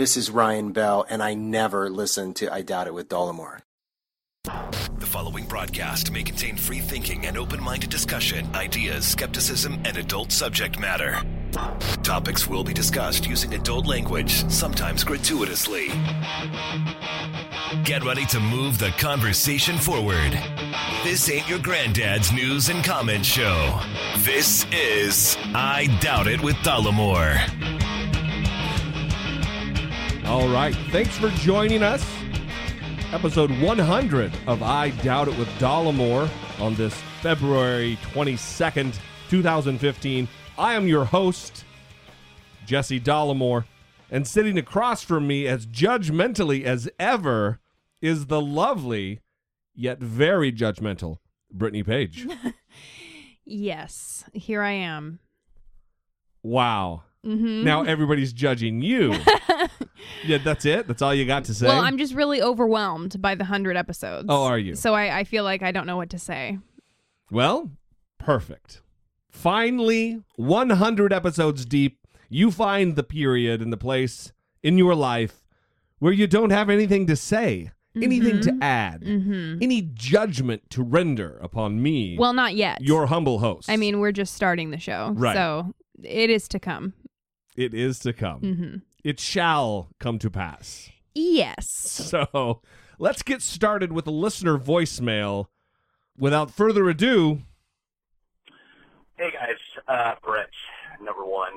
This is Ryan Bell, and I never listen to I Doubt It with Dollemore. The following broadcast may contain free thinking and open minded discussion, ideas, skepticism, and adult subject matter. Topics will be discussed using adult language, sometimes gratuitously. Get ready to move the conversation forward. This ain't your granddad's news and comment show. This is I Doubt It with Dollemore. All right. Thanks for joining us. Episode 100 of I Doubt It with Dollemore on this February 22nd, 2015. I am your host, Jesse Dollemore, and sitting across from me as judgmentally as ever is the lovely, yet very judgmental, Brittany Page. Yes, here I am. wow. Hmm Now everybody's judging you. yeah, that's it? That's all you got to say? Well, I'm just really overwhelmed by the hundred episodes. Oh, are you? So I, I feel like I don't know what to say. Well, perfect. Finally, 100 episodes deep, you find the period and the place in your life where you don't have anything to say, anything to add, any judgment to render upon me, Well, not yet. your humble host. I mean, we're just starting the show, Right. So it is to come. It is to come. hmm It shall come to pass. Yes. So let's get started with a listener voicemail. Without further ado, Hey guys, uh, Brett, number one.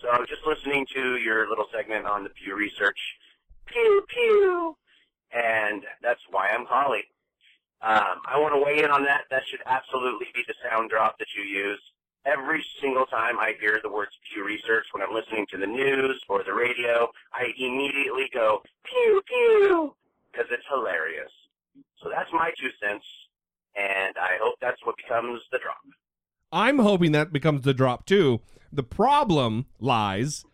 So I was just listening to your little segment on the Pew Research. Pew, pew. And that's why I'm calling. Um, I want to weigh in on that. That should absolutely be the sound drop that you use. Every single time I hear the words Pew Research when I'm listening to the news or the radio, I immediately go, pew, pew, because it's hilarious. So that's my two cents, and I hope that's what becomes the drop. I'm hoping that becomes the drop too. The problem lies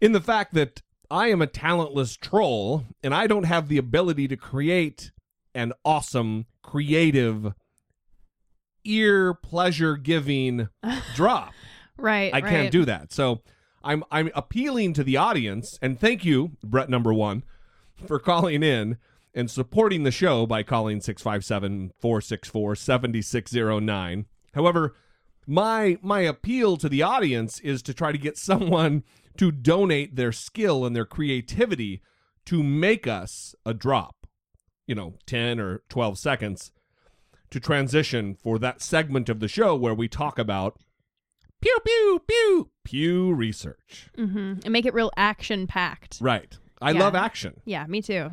in the fact that I am a talentless troll and I don't have the ability to create an awesome, creative, ear pleasure giving drop. Right. I right. can't do that. So I'm I'm appealing to the audience and thank you, Brett number 1, for calling in and supporting the show by calling 657-464-7609. However, my my appeal to the audience is to try to get someone to donate their skill and their creativity to make us a drop. You know, 10 or 12 seconds to transition for that segment of the show where we talk about pew pew pew pew research. hmm And make it real action packed. Right. I Yeah. love action. Yeah, me too.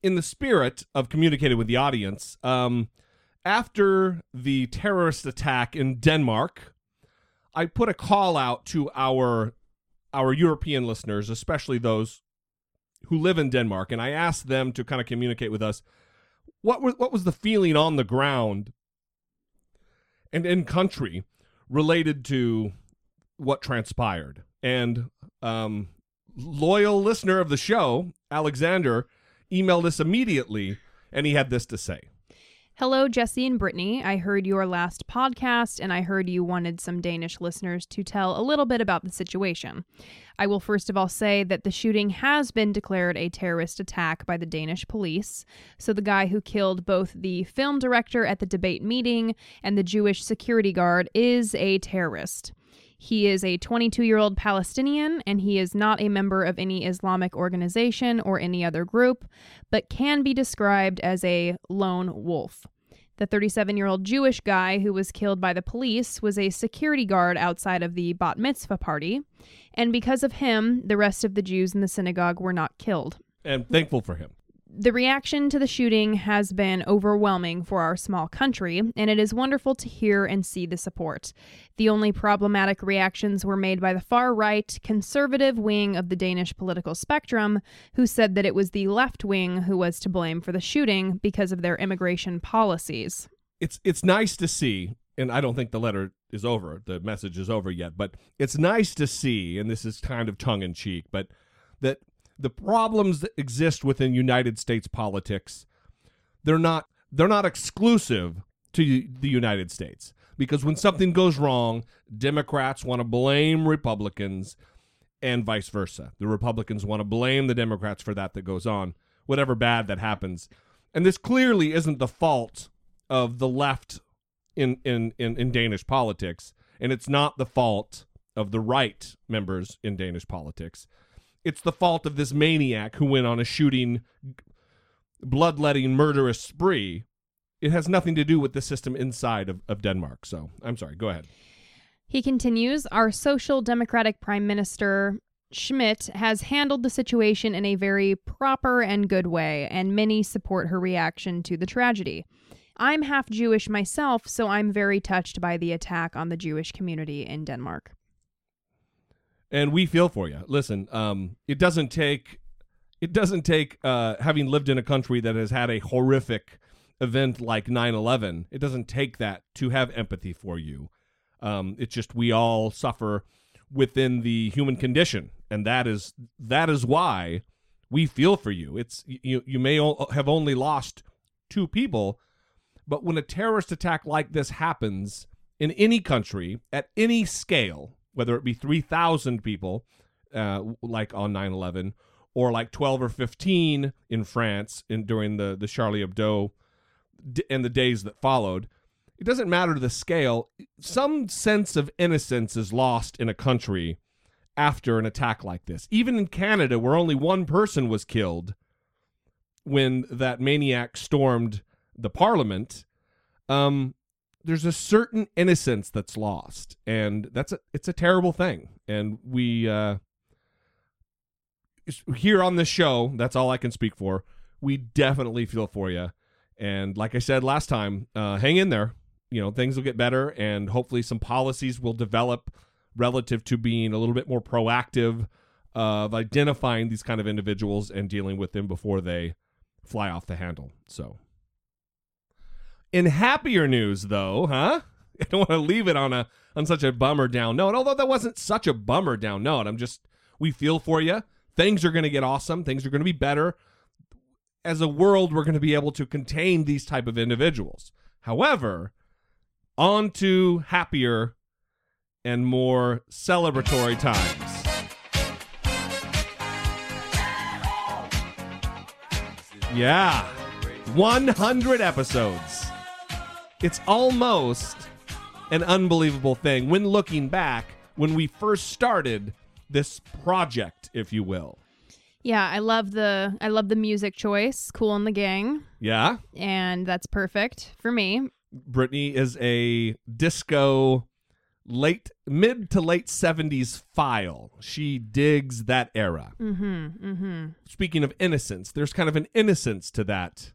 In the spirit of communicating with the audience, um, after the terrorist attack in Denmark, I put a call out to our our European listeners, especially those who live in Denmark, and I asked them to kind of communicate with us what was what was the feeling on the ground and in country related to what transpired. And um, loyal listener of the show, Alexander, emailed us immediately, and he had this to say. Hello, Jesse and Brittany. I heard your last podcast and I heard you wanted some Danish listeners to tell a little bit about the situation. I will first of all say that the shooting has been declared a terrorist attack by the Danish police. So the guy who killed both the film director at the debate meeting and the Jewish security guard is a terrorist. He is a 22 year old Palestinian and he is not a member of any Islamic organization or any other group, but can be described as a lone wolf. The 37 year old Jewish guy who was killed by the police was a security guard outside of the bat mitzvah party, and because of him, the rest of the Jews in the synagogue were not killed. And thankful for him. The reaction to the shooting has been overwhelming for our small country, and it is wonderful to hear and see the support. The only problematic reactions were made by the far right, conservative wing of the Danish political spectrum, who said that it was the left wing who was to blame for the shooting because of their immigration policies. It's it's nice to see, and I don't think the letter is over, the message is over yet, but it's nice to see, and this is kind of tongue in cheek, but that the problems that exist within United States politics, they're not they're not exclusive to the United States. Because when something goes wrong, Democrats want to blame Republicans and vice versa. The Republicans want to blame the Democrats for that that goes on, whatever bad that happens. And this clearly isn't the fault of the left in, in, in, in Danish politics, and it's not the fault of the right members in Danish politics. It's the fault of this maniac who went on a shooting, bloodletting, murderous spree. It has nothing to do with the system inside of, of Denmark. So I'm sorry, go ahead. He continues Our Social Democratic Prime Minister Schmidt has handled the situation in a very proper and good way, and many support her reaction to the tragedy. I'm half Jewish myself, so I'm very touched by the attack on the Jewish community in Denmark. And we feel for you. Listen, um, it doesn't take it doesn't take uh, having lived in a country that has had a horrific event like 9-11 it doesn't take that to have empathy for you um, it's just we all suffer within the human condition and that is that is why we feel for you it's you you may o- have only lost two people but when a terrorist attack like this happens in any country at any scale whether it be 3000 people uh, like on 9-11 or like 12 or 15 in france in during the the charlie hebdo d- and the days that followed it doesn't matter the scale. Some sense of innocence is lost in a country after an attack like this. Even in canada where only one person was killed when that maniac stormed the parliament um there's a certain innocence that's lost and that's a it's a terrible thing and we uh here on this show that's all i can speak for we definitely feel for you and like I said last time, uh, hang in there. You know, things will get better, and hopefully, some policies will develop relative to being a little bit more proactive of identifying these kind of individuals and dealing with them before they fly off the handle. So, in happier news, though, huh? I don't want to leave it on a on such a bummer down note. Although that wasn't such a bummer down note, I'm just we feel for you. Things are going to get awesome. Things are going to be better as a world we're going to be able to contain these type of individuals however on to happier and more celebratory times yeah 100 episodes it's almost an unbelievable thing when looking back when we first started this project if you will Yeah, I love the I love the music choice, Kool and the Gang, yeah and that's perfect for me. Brittany is a disco late mid to late 70s file. She digs that era. Mm-hmm, mm-hmm. Speaking of innocence, there's kind of an innocence to that.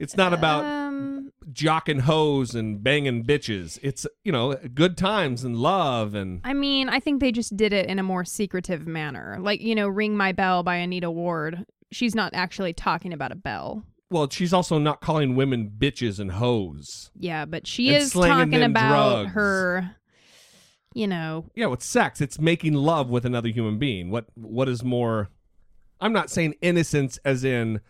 It's not about um jocking hoes and banging bitches. It's, you know, good times and love and I mean, I think they just did it in a more secretive manner. Like, you know, Ring My Bell by Anita Ward. She's not actually talking about a bell. well, she's also not calling women bitches and hoes. Yeah, but she is talking about drugs. her you know, Yeah, with sex, it's making love with another human being. What what is more I'm not saying innocence as in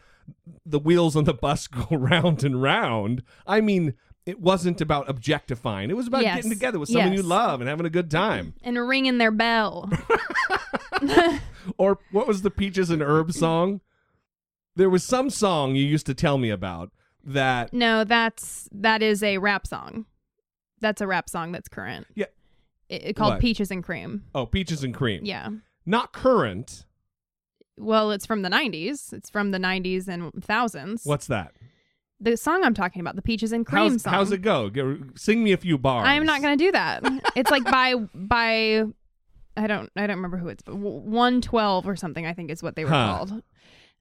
the wheels on the bus go round and round. I mean, it wasn't about objectifying. It was about Yes. getting together with someone you love and having a good time. and ringing their bell. Or what was the Peaches and Herb song? There was some song you used to tell me about that no, that's that is a rap song. That's a rap song that's current. Yeah. It, it called What? Peaches and Cream. oh, Peaches and Cream. Yeah. Not current. Well, it's from the 90s. It's from the 90s and thousands. What's that? The song I'm talking about, the Peaches and Cream How's, song. how's it go? Go- Sing me a few bars. I'm not going to do that. it's like by by I don't I don't remember who it's 112 or something I think is what they were Huh. called.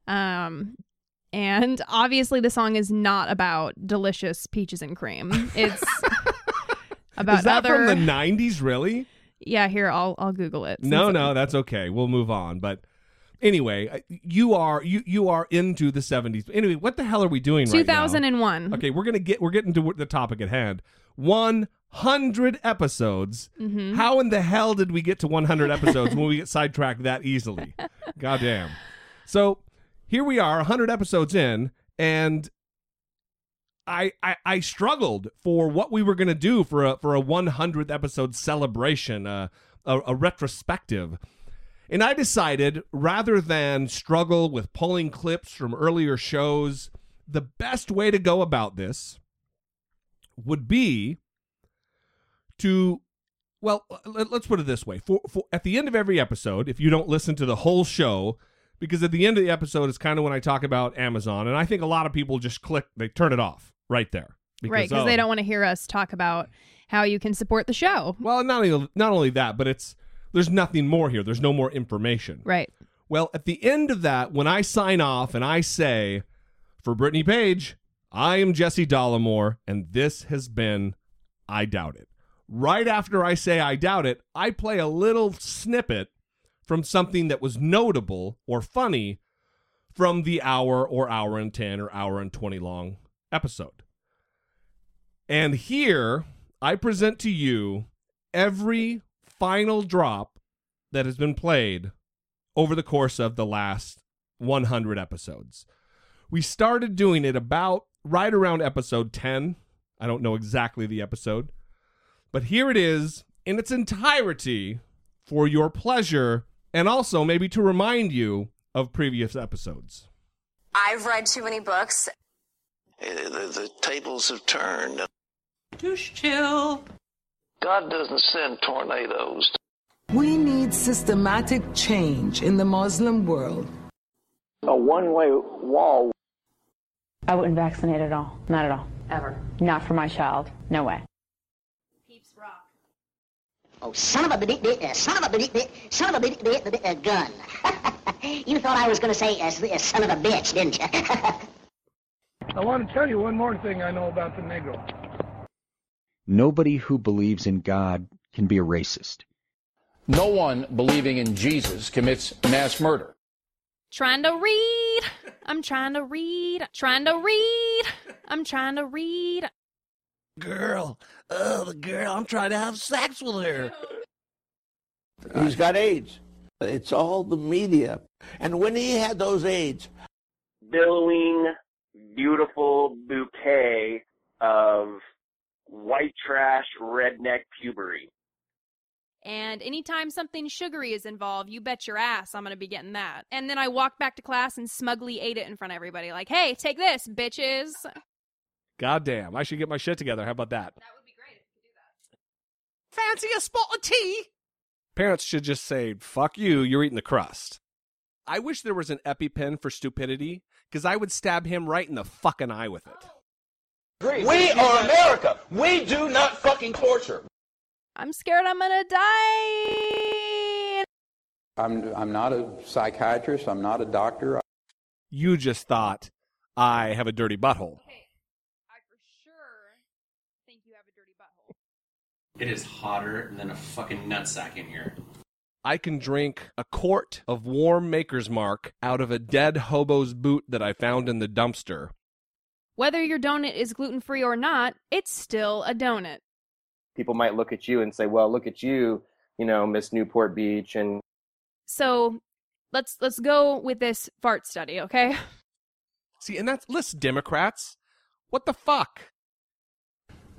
Um And obviously, the song is not about delicious peaches and cream. It's about Is that other. from the '90s? Really? yeah, here I'll I'll Google it. No, no, that's okay. We'll move on. But anyway, you are you you are into the '70s. Anyway, what the hell are we doing right now? 2001. Okay, we're gonna get we're getting to the topic at hand. One hundred episodes. Mm-hmm. How in the hell did we get to one hundred episodes when we get sidetracked that easily? Goddamn. So here we are, hundred episodes in, and I, I I struggled for what we were gonna do for a for a one hundredth episode celebration, uh, a, a retrospective. And I decided rather than struggle with pulling clips from earlier shows, the best way to go about this would be to well let, us put it this way. For, for at the end of every episode if you don't listen to the whole show because at the end of the episode is kind of when i talk about amazon and i think a lot of people just click they turn it off right there. Right, because oh, they don't want to hear us talk about how you can support the show. well not only, not only that but it's there's nothing more here there's no more information Right. Well, at the end of that, when I sign off and I say, for Brittany Page, I am Jesse Dollemore, and this has been I Doubt It. Right after I say I doubt it, I play a little snippet from something that was notable or funny from the hour or hour and 10 or hour and 20 long episode. And here I present to you every final drop that has been played over the course of the last 100 episodes. We started doing it about right around episode 10. I don't know exactly the episode, but here it is in its entirety for your pleasure and also maybe to remind you of previous episodes. I've read too many books. Uh, The, the tables have turned. Just chill. God doesn't send tornadoes. We need systematic change in the Muslim world. A one way wall. I wouldn't vaccinate at all. Not at all. Ever. Not for my child. No way. Peeps rock. Oh, son of a bit, uh, son of a bit, bit, son of a bit, bit, bit, uh, gun. you thought I was going to say uh, uh, son of a bitch, didn't you? I want to tell you one more thing I know about the Negro. Nobody who believes in God can be a racist. No one believing in Jesus commits mass murder. Trying to read. I'm trying to read. Trying to read. I'm trying to read. Girl, oh, the girl, I'm trying to have sex with her. He's got AIDS. It's all the media. And when he had those AIDS, billowing, beautiful bouquet of white trash redneck puberty. And anytime something sugary is involved, you bet your ass I'm going to be getting that. And then I walked back to class and smugly ate it in front of everybody. Like, hey, take this, bitches. Goddamn, I should get my shit together. How about that? That would be great if you could do that. Fancy a spot of tea? Parents should just say, fuck you, you're eating the crust. I wish there was an EpiPen for stupidity, because I would stab him right in the fucking eye with it. Oh. We are America. We do not fucking torture. I'm scared I'm going to die. I'm, I'm not a psychiatrist. I'm not a doctor. You just thought I have a dirty butthole. Okay, I for sure think you have a dirty butthole. It is hotter than a fucking nutsack in here. I can drink a quart of warm Maker's Mark out of a dead hobo's boot that I found in the dumpster. Whether your donut is gluten free or not, it's still a donut. People might look at you and say, "Well, look at you, you know, Miss Newport Beach," and So let's let's go with this fart study, okay? See, and that's listen, Democrats. What the fuck?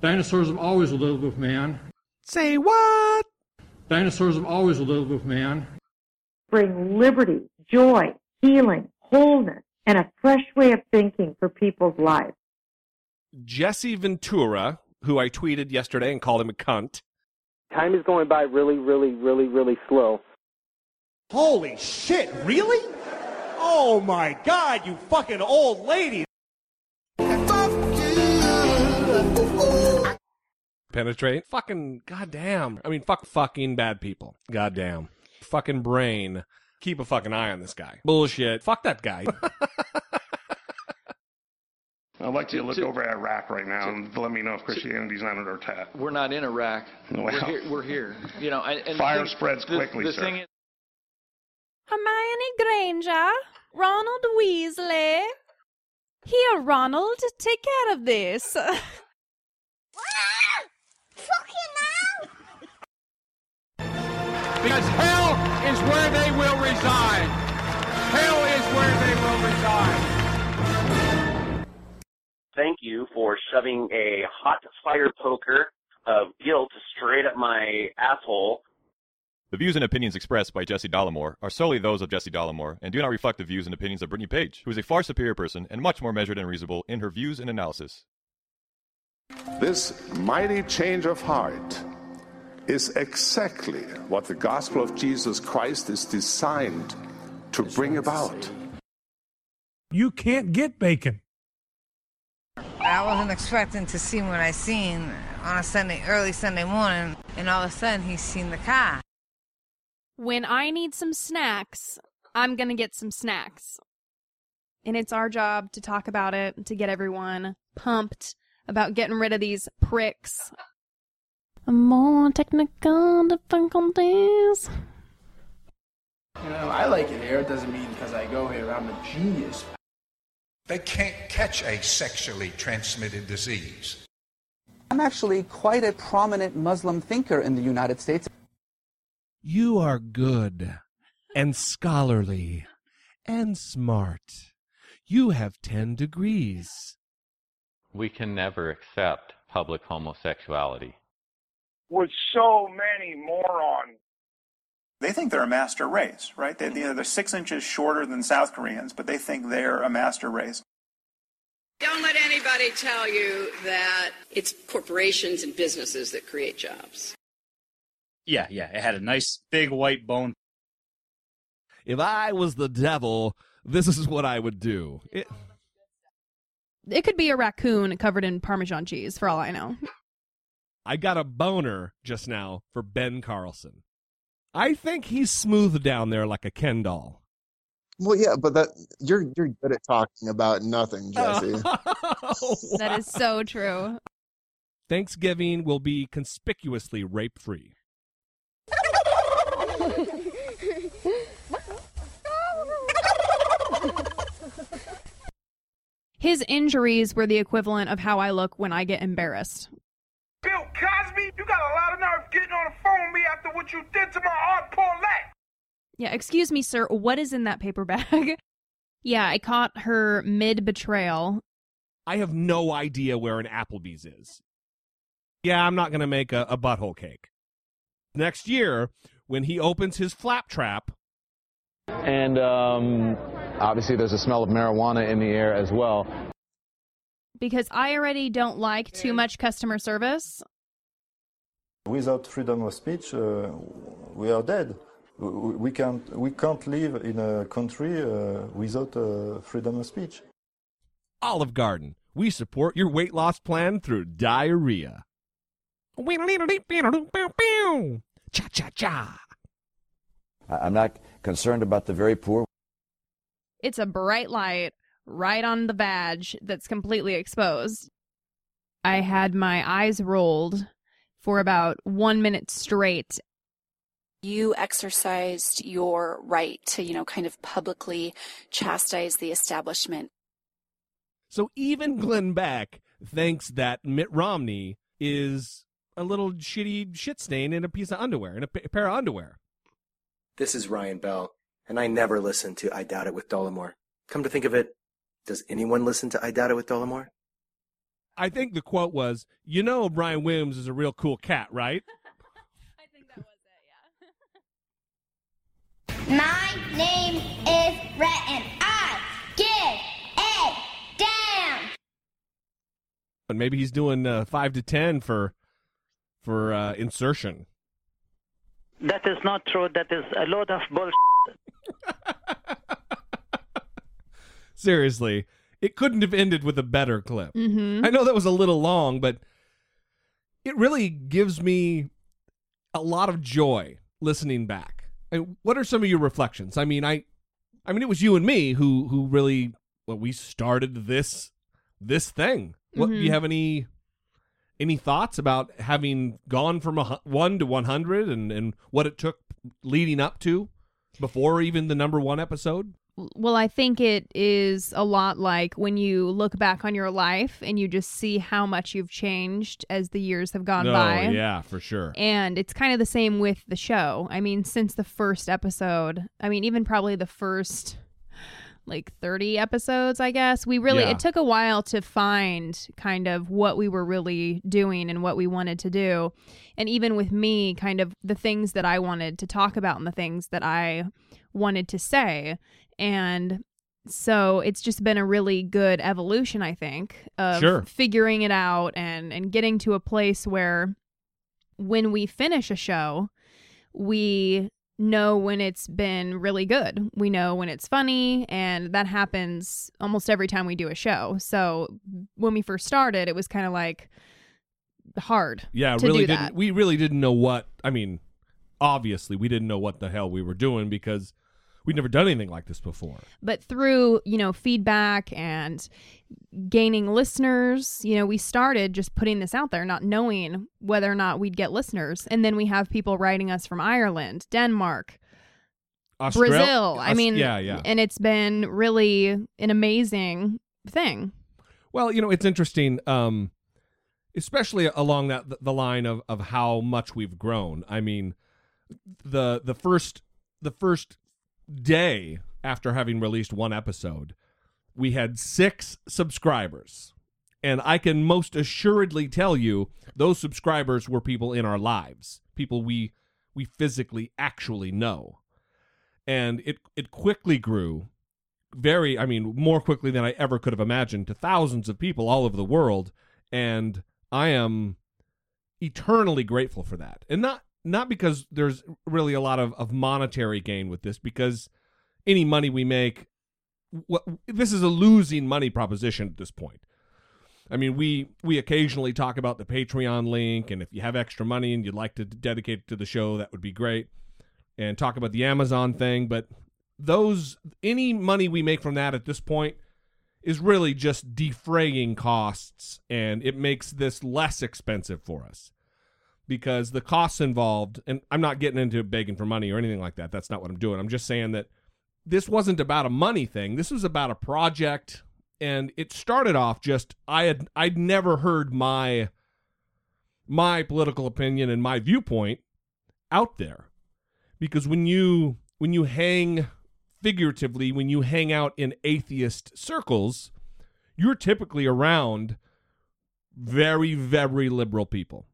Dinosaurs have always lived with man. Say what? Dinosaurs have always lived with man. Bring liberty, joy, healing, wholeness, and a fresh way of thinking for people's lives. Jesse Ventura, who I tweeted yesterday and called him a cunt. Time is going by really, really, really, really slow. Holy shit, really? Oh my god, you fucking old lady! Penetrate. Fucking goddamn. I mean, fuck fucking bad people. Goddamn. Fucking brain. Keep a fucking eye on this guy. Bullshit. Fuck that guy. I'd like you to look over at Iraq right now and let me know if Christianity's not under attack. We're not in Iraq. Well. We're here. We're here. You know, and, and Fire the thing- spreads the- quickly, the sir. thing is, Hermione Granger, Ronald Weasley. Here, Ronald, take care of this. Fucking now! Because hell is where they will reside. Hell is where they will reside. Thank you for shoving a hot fire poker of guilt straight up my asshole. The views and opinions expressed by Jesse Dollemore are solely those of Jesse Dollemore and do not reflect the views and opinions of Brittany Page, who is a far superior person and much more measured and reasonable in her views and analysis. This mighty change of heart is exactly what the gospel of Jesus Christ is designed to bring about. You can't get bacon. I wasn't expecting to see what I seen on a Sunday, early Sunday morning, and all of a sudden he's seen the car. When I need some snacks, I'm going to get some snacks. And it's our job to talk about it, to get everyone pumped about getting rid of these pricks. More technical difficulties. You know, I like it here. It doesn't mean because I go here I'm a genius. They can't catch a sexually transmitted disease. I'm actually quite a prominent Muslim thinker in the United States. You are good and scholarly and smart. You have 10 degrees. We can never accept public homosexuality. With so many morons. They think they're a master race, right? They, you know, they're six inches shorter than South Koreans, but they think they're a master race. Don't let anybody tell you that it's corporations and businesses that create jobs. Yeah, yeah. It had a nice big white bone. If I was the devil, this is what I would do. It, It could be a raccoon covered in Parmesan cheese, for all I know. I got a boner just now for Ben Carson. I think he's smooth down there like a Ken doll. Well, yeah, but that you're you're good at talking about nothing, Jesse. That is so true. Thanksgiving will be conspicuously rape free. His injuries were the equivalent of how I look when I get embarrassed. Bill Cosby, you got a lot of nerve getting on the phone with me after what you did to my Aunt Paulette. Yeah, excuse me, sir. What is in that paper bag? yeah, I caught her mid betrayal. I have no idea where an Applebee's is. Yeah, I'm not going to make a, a butthole cake. Next year, when he opens his flap trap, And um, obviously, there's a smell of marijuana in the air as well. Because I already don't like too much customer service. Without freedom of speech, uh, we are dead. We we can't, we can't live in a country uh, without uh, freedom of speech. Olive Garden, we support your weight loss plan through diarrhea. Cha cha cha. I'm not concerned about the very poor. It's a bright light right on the badge that's completely exposed. I had my eyes rolled for about one minute straight. You exercised your right to, you know, kind of publicly chastise the establishment. So even Glenn Beck thinks that Mitt Romney is a little shitty shit stain in a piece of underwear, in a pair of underwear. This is Ryan Bell, and I never listened to I Doubt It with Dollemore. Come to think of it, does anyone listen to I Doubt It with Dollemore? I think the quote was, "You know, Brian Williams is a real cool cat, right?" My name is Brett and I give a damn. But maybe he's doing uh, five to ten for for uh, insertion. That is not true. That is a load of bullshit. Seriously, it couldn't have ended with a better clip. Mhm. I know that was a little long, but it really gives me a lot of joy listening back. And what are some of your reflections? I mean, I, I mean, it was you and me who who really well, we started this this thing. What do you Mhm. have any any thoughts about having gone from a 1 to 100 and and what it took leading up to before even the number 1 episode? Well, I think it is a lot like when you look back on your life and you just see how much you've changed as the years have gone no, by. yeah, for sure. And it's kind of the same with the show. I mean, since the first episode, I mean, even probably the first like 30 episodes, I guess, we really, Yeah. it took a while to find kind of what we were really doing and what we wanted to do. And even with me, kind of the things that I wanted to talk about and the things that I wanted to say. And so it's just been a really good evolution, I think, of Sure. figuring it out and and getting to a place where when we finish a show, we know when it's been really good. We know when it's funny, and that happens almost every time we do a show. So when we first started, it was kind of like hard. Yeah, to really do didn't that. we really didn't know what I mean, obviously we didn't know what the hell we were doing because we'd never done anything like this before. but through you know feedback and gaining listeners you know we started just putting this out there not knowing whether or not we'd get listeners and then we have people writing us from ireland denmark Austral- brazil i mean yeah, yeah. and it's been really an amazing thing Well, you know, it's interesting, um, especially along that the line of, of how much we've grown. I mean, the the first the first day after having released one episode, we had six subscribers. And I can most assuredly tell you those subscribers were people in our lives, people we we physically actually know. And it it quickly grew very i mean more quickly than i ever could have imagined to thousands of people all over the world and i am eternally grateful for that and not not because there's really a lot of, of monetary gain with this because any money we make what this is a losing money proposition at this point I mean, we we occasionally talk about the Patreon link, and if you have extra money and you'd like to dedicate it to the show, that would be great. And talk about the Amazon thing, but those any money we make from that at this point is really just defraying costs, and it makes this less expensive for us because the costs involved. And I'm not getting into begging for money or anything like that. That's not what I'm doing. I'm just saying that this wasn't about a money thing. This was about a project and it started off just I had I'd never heard my my political opinion and my viewpoint out there. Because when you when you hang figuratively, when you hang out in atheist circles, you're typically around very very liberal people.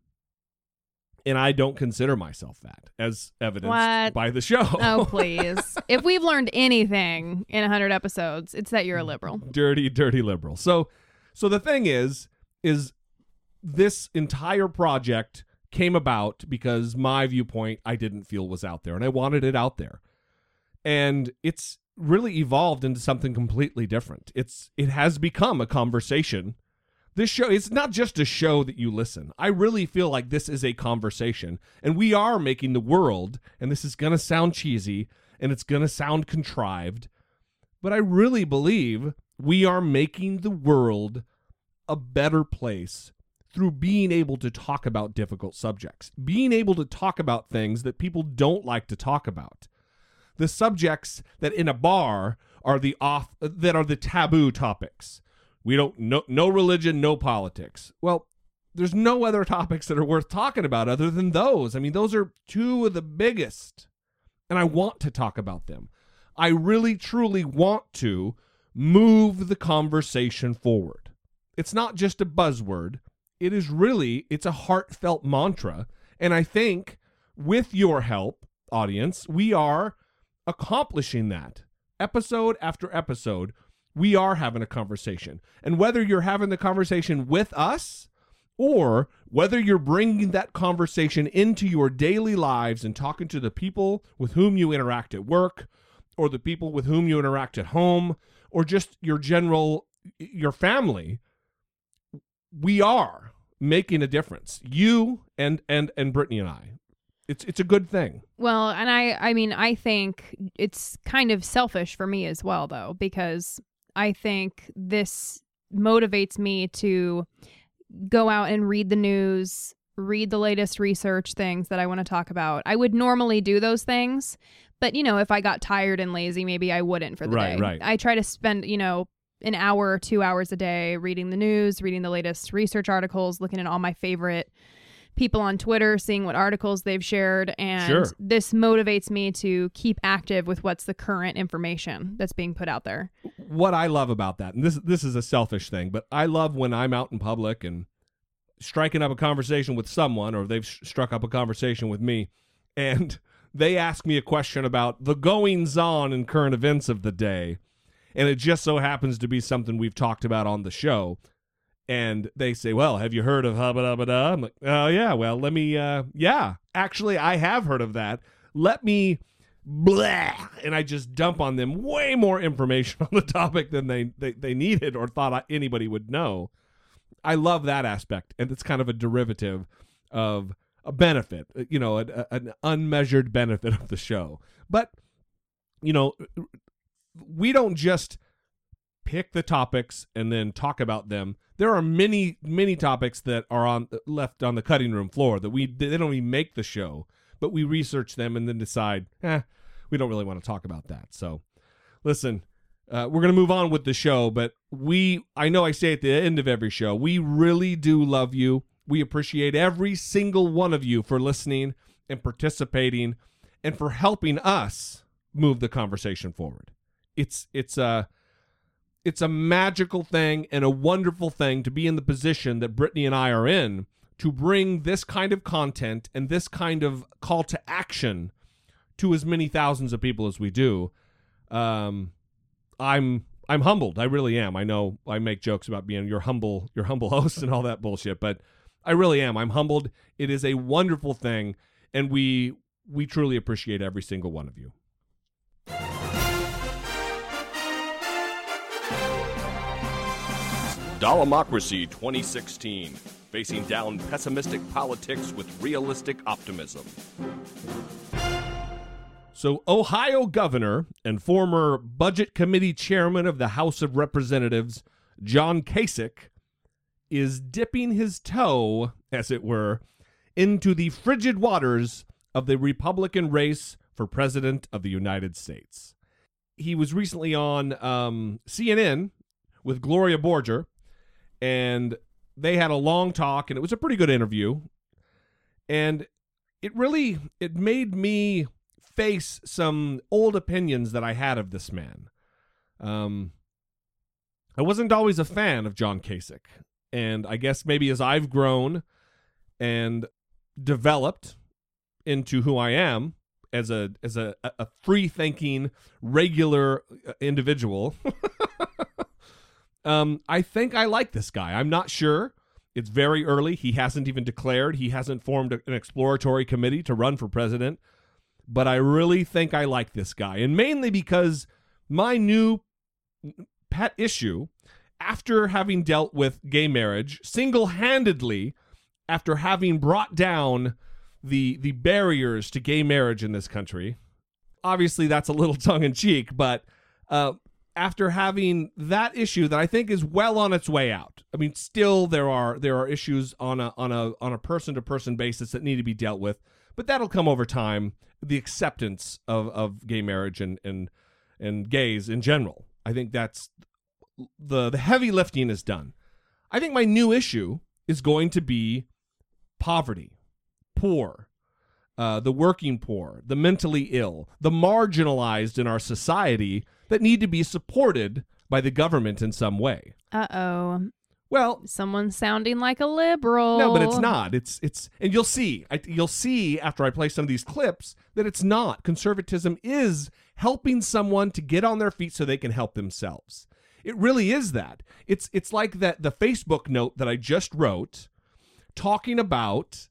And I don't consider myself that, as evidenced What? by the show. oh please. If we've learned anything in 100 episodes it's that you're a liberal. Dirty dirty liberal. So so the thing is is this entire project came about because my viewpoint i didn't feel was out there and i wanted it out there. And it's really evolved into something completely different. It's it has become a conversation this show it's not just a show that you listen i really feel like this is a conversation and we are making the world and this is going to sound cheesy and it's going to sound contrived but I really believe we are making the world a better place through being able to talk about difficult subjects, being able to talk about things that people don't like to talk about. The subjects that in a bar are the off that are the taboo topics. We don't no no religion, no politics. Well, there's no other topics that are worth talking about other than those. I mean, those are two of the biggest. And I want to talk about them. I really truly want to move the conversation forward. It's not just a buzzword. It is really it's a heartfelt mantra and I think with your help, audience, we are accomplishing that. Episode after episode, we are having a conversation. And whether you're having the conversation with us or whether you're bringing that conversation into your daily lives and talking to the people with whom you interact at work or the people with whom you interact at home or just your general your family we are making a difference. You and and and brittany and i. It's it's a good thing. Well, and I I mean, I think it's kind of selfish for me as well though because I think this motivates me to go out and read the news, read the latest research things that I want to talk about. I would normally do those things, but you know, if I got tired and lazy, maybe I wouldn't for the Right, day. right. I try to spend, you know, an hour or two hours a day reading the news, reading the latest research articles, looking at all my favorite people on Twitter, seeing what articles they've shared. And Sure. this motivates me to keep active with what's the current information that's being put out there. what I love about that, and this this is a selfish thing, but I love when I'm out in public and striking up a conversation with someone, or they've sh- struck up a conversation with me, and they ask me a question about the goings on and current events of the day, and it just so happens to be something we've talked about on the show. And they say, "Well, have you heard of Hubba Dubba Da?" I'm like, "Oh yeah, well, let me. Uh, yeah, actually, I have heard of that. Let me blah and i just dump on them way more information on the topic than they they, they needed or thought anybody would know i love that aspect and it's kind of a derivative of a benefit uh, you know a, a- an unmeasured benefit of the show but you know we don't just pick the topics and then talk about them. There are many many topics that are on left on the cutting room floor that we they don't even make the show but we research them and then decide eh we don't really want to talk about that. So listen uh, we're going to move on with the show but we i know i say at the end of every show we really do love you. We appreciate every single one of you for listening and participating and for helping us move the conversation forward. It's it's a it's a magical thing and a wonderful thing to be in the position that Brittany and I are in to bring this kind of content and this kind of call to action to as many thousands of people as we do. Um, I'm I'm humbled. I really am. I know I make jokes about being your humble your humble host and all that bullshit, but I really am. I'm humbled. It is a wonderful thing, and we we truly appreciate every single one of you. Dollemocracy 2016, facing down pessimistic politics with realistic optimism. So, Ohio Governor and former Budget Committee Chairman of the House of Representatives, John Kasich, is dipping his toe, as it were, into the frigid waters of the Republican race for President of the United States. He was recently on um, CNN with Gloria Borger, and they had a long talk, and it was a pretty good interview. And it really it made me face some old opinions that I had of this man. Um, I wasn't always a fan of John Kasich, and I guess maybe as I've grown and developed into who I am as a as a, a free thinking regular uh, individual, um, I think I like this guy. I'm not sure. It's very early. He hasn't even declared. He hasn't formed an exploratory committee to run for president. But I really think I like this guy. And mainly because my new pet issue, after having dealt with gay marriage single handedly, after having brought down the the barriers to gay marriage in this country, obviously that's a little tongue in cheek, but uh, after having that issue that I think is well on its way out. I mean, still there are there are issues on a on a on a person to person basis that need to be dealt with, but that'll come over time. The acceptance of, of gay marriage and, and and gays in general. I think that's the the heavy lifting is done. I think my new issue is going to be poverty, poor, uh, the working poor, the mentally ill, the marginalized in our society that need to be supported by the government in some way. Uh oh. Well, someone's sounding like a liberal. No, but it's not. It's it's and you'll see. I, you'll see after I play some of these clips that it's not. Conservatism is helping someone to get on their feet so they can help themselves. It really is that. It's it's like that the Facebook note that I just wrote talking about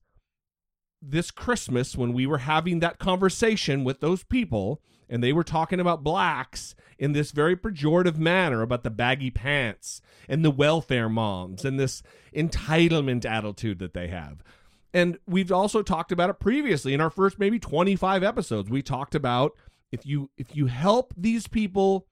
this Christmas when we were having that conversation with those people and they were talking about blacks in this very pejorative manner about the baggy pants and the welfare moms and this entitlement attitude that they have. And we've also talked about it previously in our first maybe 25 episodes. We talked about if you if you help these people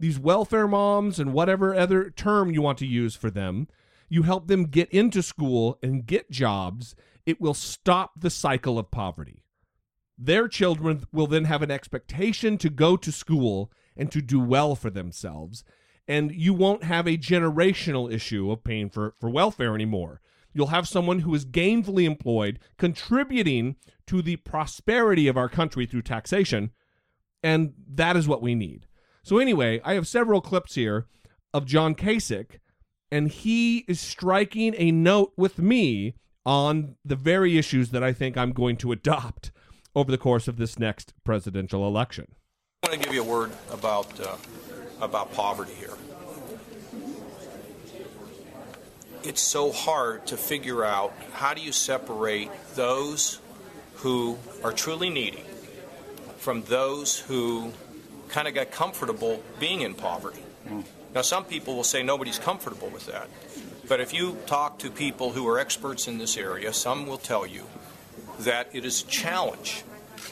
these welfare moms and whatever other term you want to use for them, you help them get into school and get jobs, it will stop the cycle of poverty. Their children will then have an expectation to go to school and to do well for themselves. And you won't have a generational issue of paying for, for welfare anymore. You'll have someone who is gainfully employed, contributing to the prosperity of our country through taxation. And that is what we need. So, anyway, I have several clips here of John Kasich, and he is striking a note with me on the very issues that I think I'm going to adopt over the course of this next presidential election. I want to give you a word about uh, about poverty here. It's so hard to figure out how do you separate those who are truly needy from those who kind of got comfortable being in poverty. Now, some people will say nobody's comfortable with that. But if you talk to people who are experts in this area, some will tell you that it is a challenge.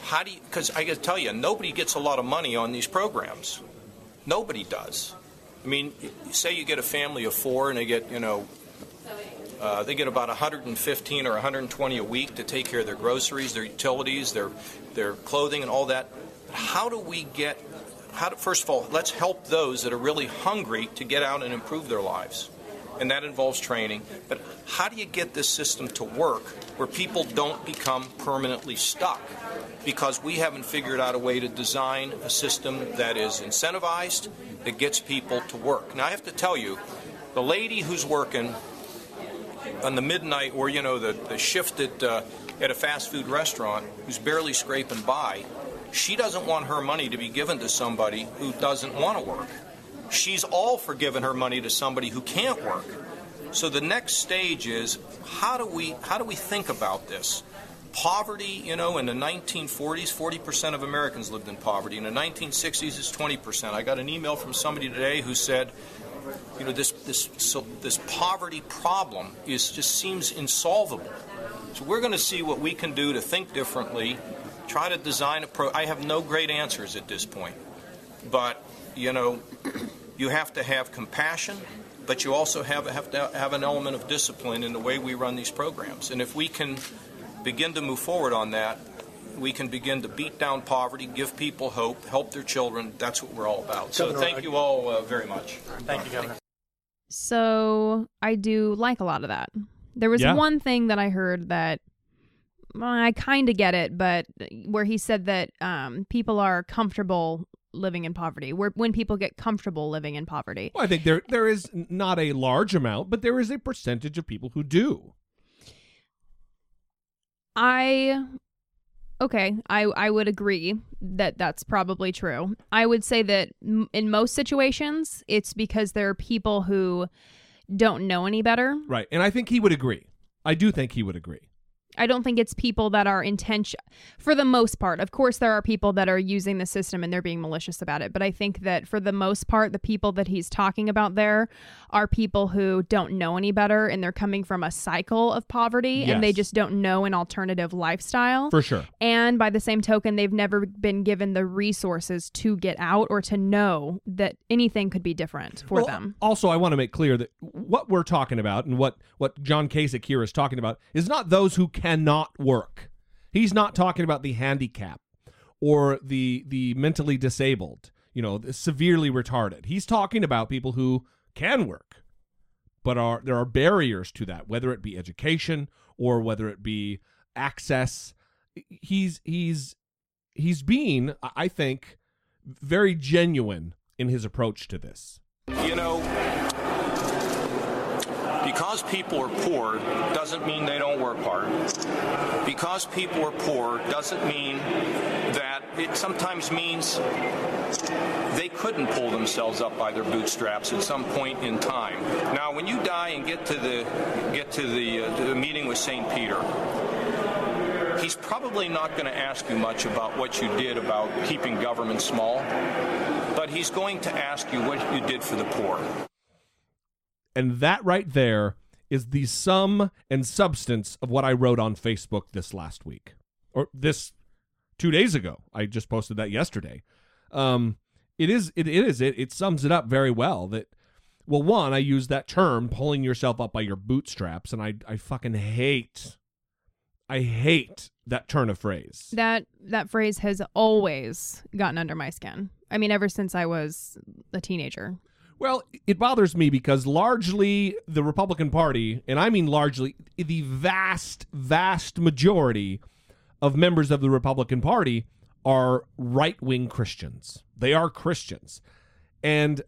How do you, because I got to tell you, nobody gets a lot of money on these programs. Nobody does. I mean, say you get a family of four and they get, you know, uh, they get about 115 or 120 a week to take care of their groceries, their utilities, their their clothing, and all that. How do we get? How do, first of all, let's help those that are really hungry to get out and improve their lives, and that involves training. But how do you get this system to work where people don't become permanently stuck? Because we haven't figured out a way to design a system that is incentivized, that gets people to work. Now, I have to tell you, the lady who's working on the midnight or you know the, the shift at, uh, at a fast food restaurant who's barely scraping by she doesn't want her money to be given to somebody who doesn't want to work she's all for giving her money to somebody who can't work so the next stage is how do we how do we think about this poverty you know in the 1940s 40% of americans lived in poverty in the 1960s it's 20% i got an email from somebody today who said you know this this so this poverty problem is just seems insolvable. So we're going to see what we can do to think differently, try to design a pro. I have no great answers at this point, but you know, you have to have compassion, but you also have have to have an element of discipline in the way we run these programs. And if we can begin to move forward on that, we can begin to beat down poverty, give people hope, help their children. That's what we're all about. So thank you all uh, very much. Thank you, Governor. So I do like a lot of that. There was Yeah. one thing that I heard that well, I kind of get it, but where he said that um, people are comfortable living in poverty. Where when people get comfortable living in poverty, Well, I think there there is not a large amount, but there is a percentage of people who do. I okay, I I would agree that that's probably true. I would say that m- in most situations it's because there are people who don't know any better. Right. And I think he would agree. I do think he would agree. I don't think it's people that are intention for the most part. Of course there are people that are using the system and they're being malicious about it, but I think that for the most part the people that he's talking about there are people who don't know any better and they're coming from a cycle of poverty and they just don't know an alternative lifestyle. For sure. And by the same token they've never been given the resources to get out or to know that anything could be different for Well, them. Also, I want to make clear that what we're talking about and what what John Kasich here is talking about is not those who cannot work. He's not talking about the handicap or the the mentally disabled, you know, severely retarded. He's talking about people who can work, but are there are barriers to that, whether it be education or whether it be access. He's he's he's being, I think, very genuine in his approach to this. You know, because people are poor doesn't mean they don't work hard. Because people are poor doesn't mean that it sometimes means they couldn't pull themselves up by their bootstraps at some point in time. Now, when you die and get to the get to the, uh, the meeting with St. Peter, he's probably not going to ask you much about what you did about keeping government small, but he's going to ask you what you did for the poor. And that right there is the sum and substance of what I wrote on Facebook this last week or this two days ago. I just posted that yesterday. Um, It is. It, it is. It, it sums it up very well. That well, one, I use that term, pulling yourself up by your bootstraps, and I I fucking hate. I hate that turn of phrase. That that phrase has always gotten under my skin. I mean, ever since I was a teenager. Well, it bothers me because largely the Republican Party, and I mean largely the vast, vast majority of members of the Republican Party are right wing Christians. They are Christians. And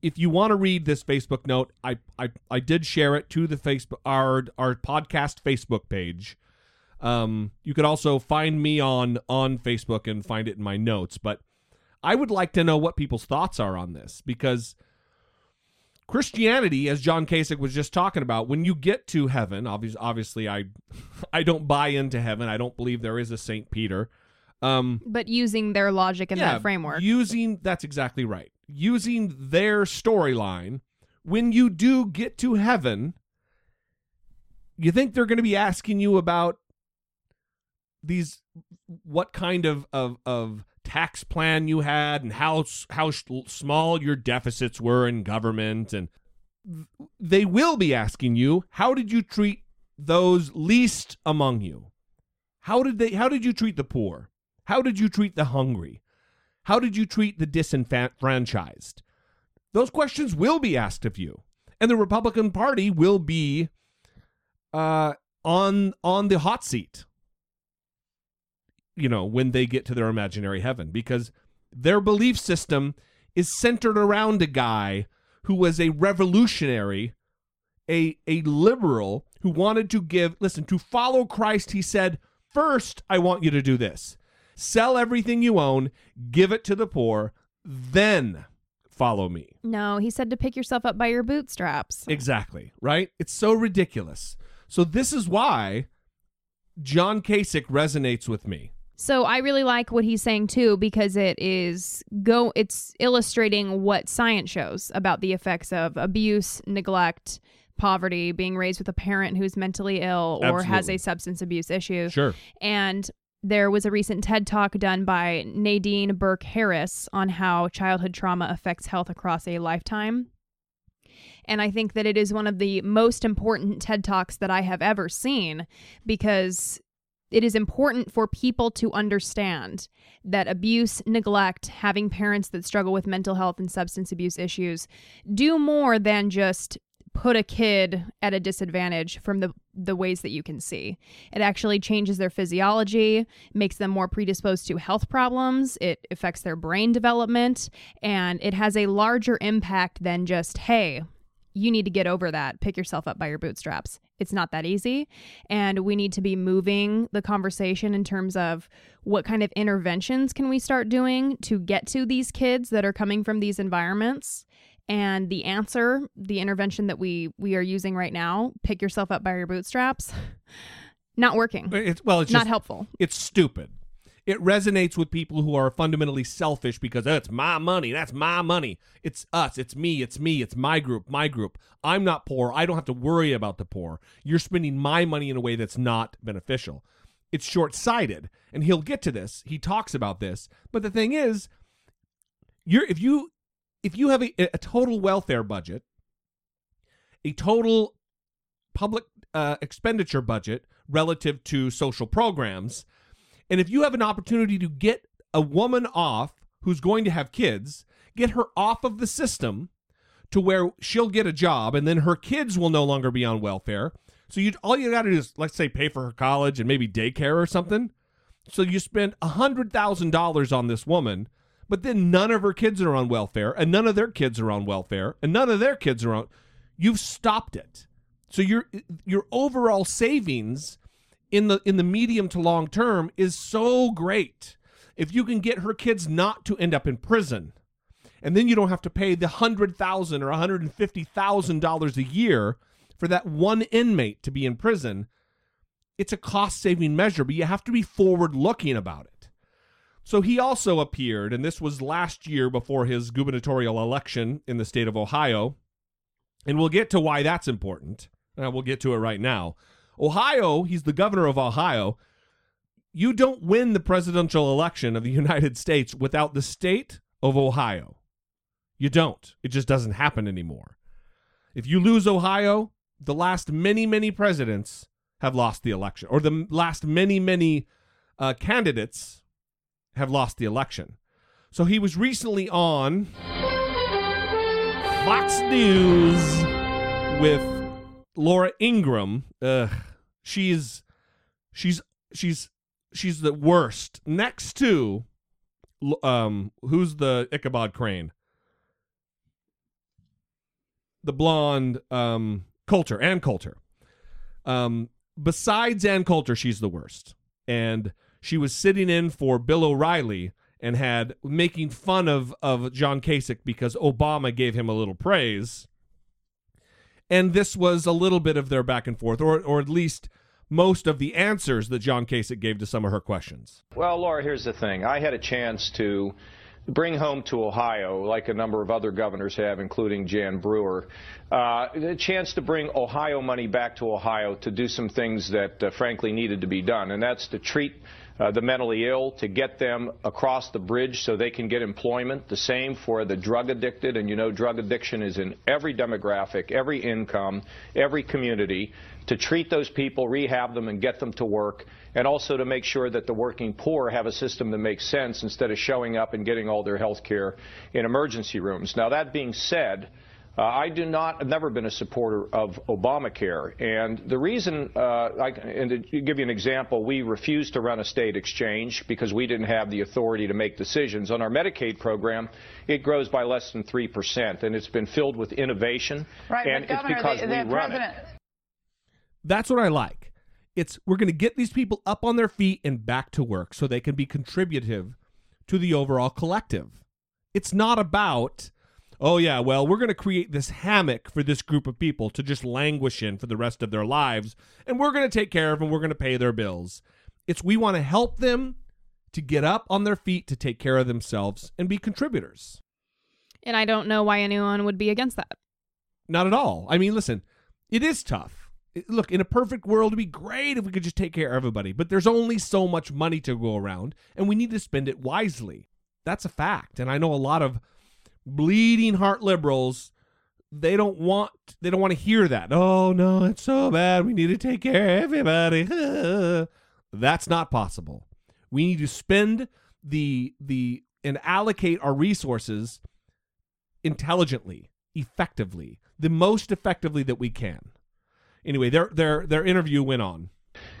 if you want to read this Facebook note, I, I, I did share it to the Facebook our our podcast Facebook page. Um, you could also find me on on Facebook and find it in my notes. But I would like to know what people's thoughts are on this because Christianity, as John Kasich was just talking about, when you get to heaven, obviously, obviously, I, I don't buy into heaven. I don't believe there is a Saint Peter. Um, but using their logic in yeah, that framework, using that's exactly right. Using their storyline, when you do get to heaven, you think they're going to be asking you about these, what kind of of of tax plan you had and how how small your deficits were in government and they will be asking you how did you treat those least among you? How did they how did you treat the poor? How did you treat the hungry? How did you treat the disenfranchised? Those questions will be asked of you and the republican party will be uh on on the hot seat you know, when they get to their imaginary heaven because their belief system is centered around a guy who was a revolutionary, a a liberal who wanted to give, listen, to follow Christ, he said, "First, I want you to do this. Sell everything you own, give it to the poor, then follow me." No, he said to pick yourself up by your bootstraps. Exactly, right? It's so ridiculous. So this is why John Kasich resonates with me so I really like what he's saying too because it is go it's illustrating what science shows about the effects of abuse, neglect, poverty, being raised with a parent who's mentally ill or Absolutely. has a substance abuse issue. Sure. And there was a recent TED talk done by Nadine Burke Harris on how childhood trauma affects health across a lifetime. And I think that it is one of the most important TED Talks that I have ever seen because it is important for people to understand that abuse, neglect, having parents that struggle with mental health and substance abuse issues do more than just put a kid at a disadvantage from the the ways that you can see. It actually changes their physiology, makes them more predisposed to health problems, it affects their brain development, and it has a larger impact than just hey, you need to get over that. Pick yourself up by your bootstraps. It's not that easy. And we need to be moving the conversation in terms of what kind of interventions can we start doing to get to these kids that are coming from these environments. And the answer, the intervention that we we are using right now, pick yourself up by your bootstraps, not working. It's well, it's not just, helpful. It's stupid it resonates with people who are fundamentally selfish because it's my money. That's my money. It's us. It's me. It's me. It's my group. My group. I'm not poor. I don't have to worry about the poor. You're spending my money in a way that's not beneficial. It's short sighted. And he'll get to this. He talks about this. But the thing is, you're if you if you have a, a total welfare budget, a total public uh, expenditure budget relative to social programs and if you have an opportunity to get a woman off who's going to have kids, get her off of the system to where she'll get a job and then her kids will no longer be on welfare. So you all you got to do is let's say pay for her college and maybe daycare or something. So you spend a hundred thousand dollars on this woman, but then none of her kids are on welfare, and none of their kids are on welfare, and none of their kids are on. You've stopped it. So your your overall savings in the in the medium to long term is so great. If you can get her kids not to end up in prison, and then you don't have to pay the hundred thousand or hundred and fifty thousand dollars a year for that one inmate to be in prison, it's a cost saving measure, but you have to be forward looking about it. So he also appeared, and this was last year before his gubernatorial election in the state of Ohio. And we'll get to why that's important. We'll get to it right now. Ohio, he's the governor of Ohio. You don't win the presidential election of the United States without the state of Ohio. You don't. It just doesn't happen anymore. If you lose Ohio, the last many, many presidents have lost the election, or the last many, many uh, candidates have lost the election. So he was recently on Fox News with Laura Ingraham, Ugh, she's she's she's she's the worst. Next to um, who's the Ichabod Crane? The blonde um Coulter, Ann Coulter. Um, besides Ann Coulter, she's the worst. And she was sitting in for Bill O'Reilly and had making fun of of John Kasich because Obama gave him a little praise. And this was a little bit of their back and forth, or or at least most of the answers that John Kasich gave to some of her questions. Well, Laura, here's the thing. I had a chance to bring home to Ohio, like a number of other governors have, including Jan Brewer, uh, a chance to bring Ohio money back to Ohio to do some things that, uh, frankly, needed to be done, and that's to treat uh, the mentally ill, to get them across the bridge so they can get employment. The same for the drug addicted, and you know drug addiction is in every demographic, every income, every community. To treat those people, rehab them, and get them to work, and also to make sure that the working poor have a system that makes sense instead of showing up and getting all their health care in emergency rooms. Now, that being said, uh, I do not, have never been a supporter of Obamacare. And the reason, uh, I, and to give you an example, we refused to run a state exchange because we didn't have the authority to make decisions. On our Medicaid program, it grows by less than 3%, and it's been filled with innovation. Right, and but it's Governor, because the, we run president, it. That's what I like. It's we're going to get these people up on their feet and back to work so they can be contributive to the overall collective. It's not about oh yeah, well, we're going to create this hammock for this group of people to just languish in for the rest of their lives and we're going to take care of them, we're going to pay their bills. It's we want to help them to get up on their feet to take care of themselves and be contributors. And I don't know why anyone would be against that. Not at all. I mean, listen, it is tough. It- look, in a perfect world, it'd be great if we could just take care of everybody, but there's only so much money to go around, and we need to spend it wisely. That's a fact. And I know a lot of bleeding heart liberals they don't want they don't want to hear that. Oh no it's so bad. We need to take care of everybody. That's not possible. We need to spend the the and allocate our resources intelligently effectively the most effectively that we can. Anyway their their their interview went on.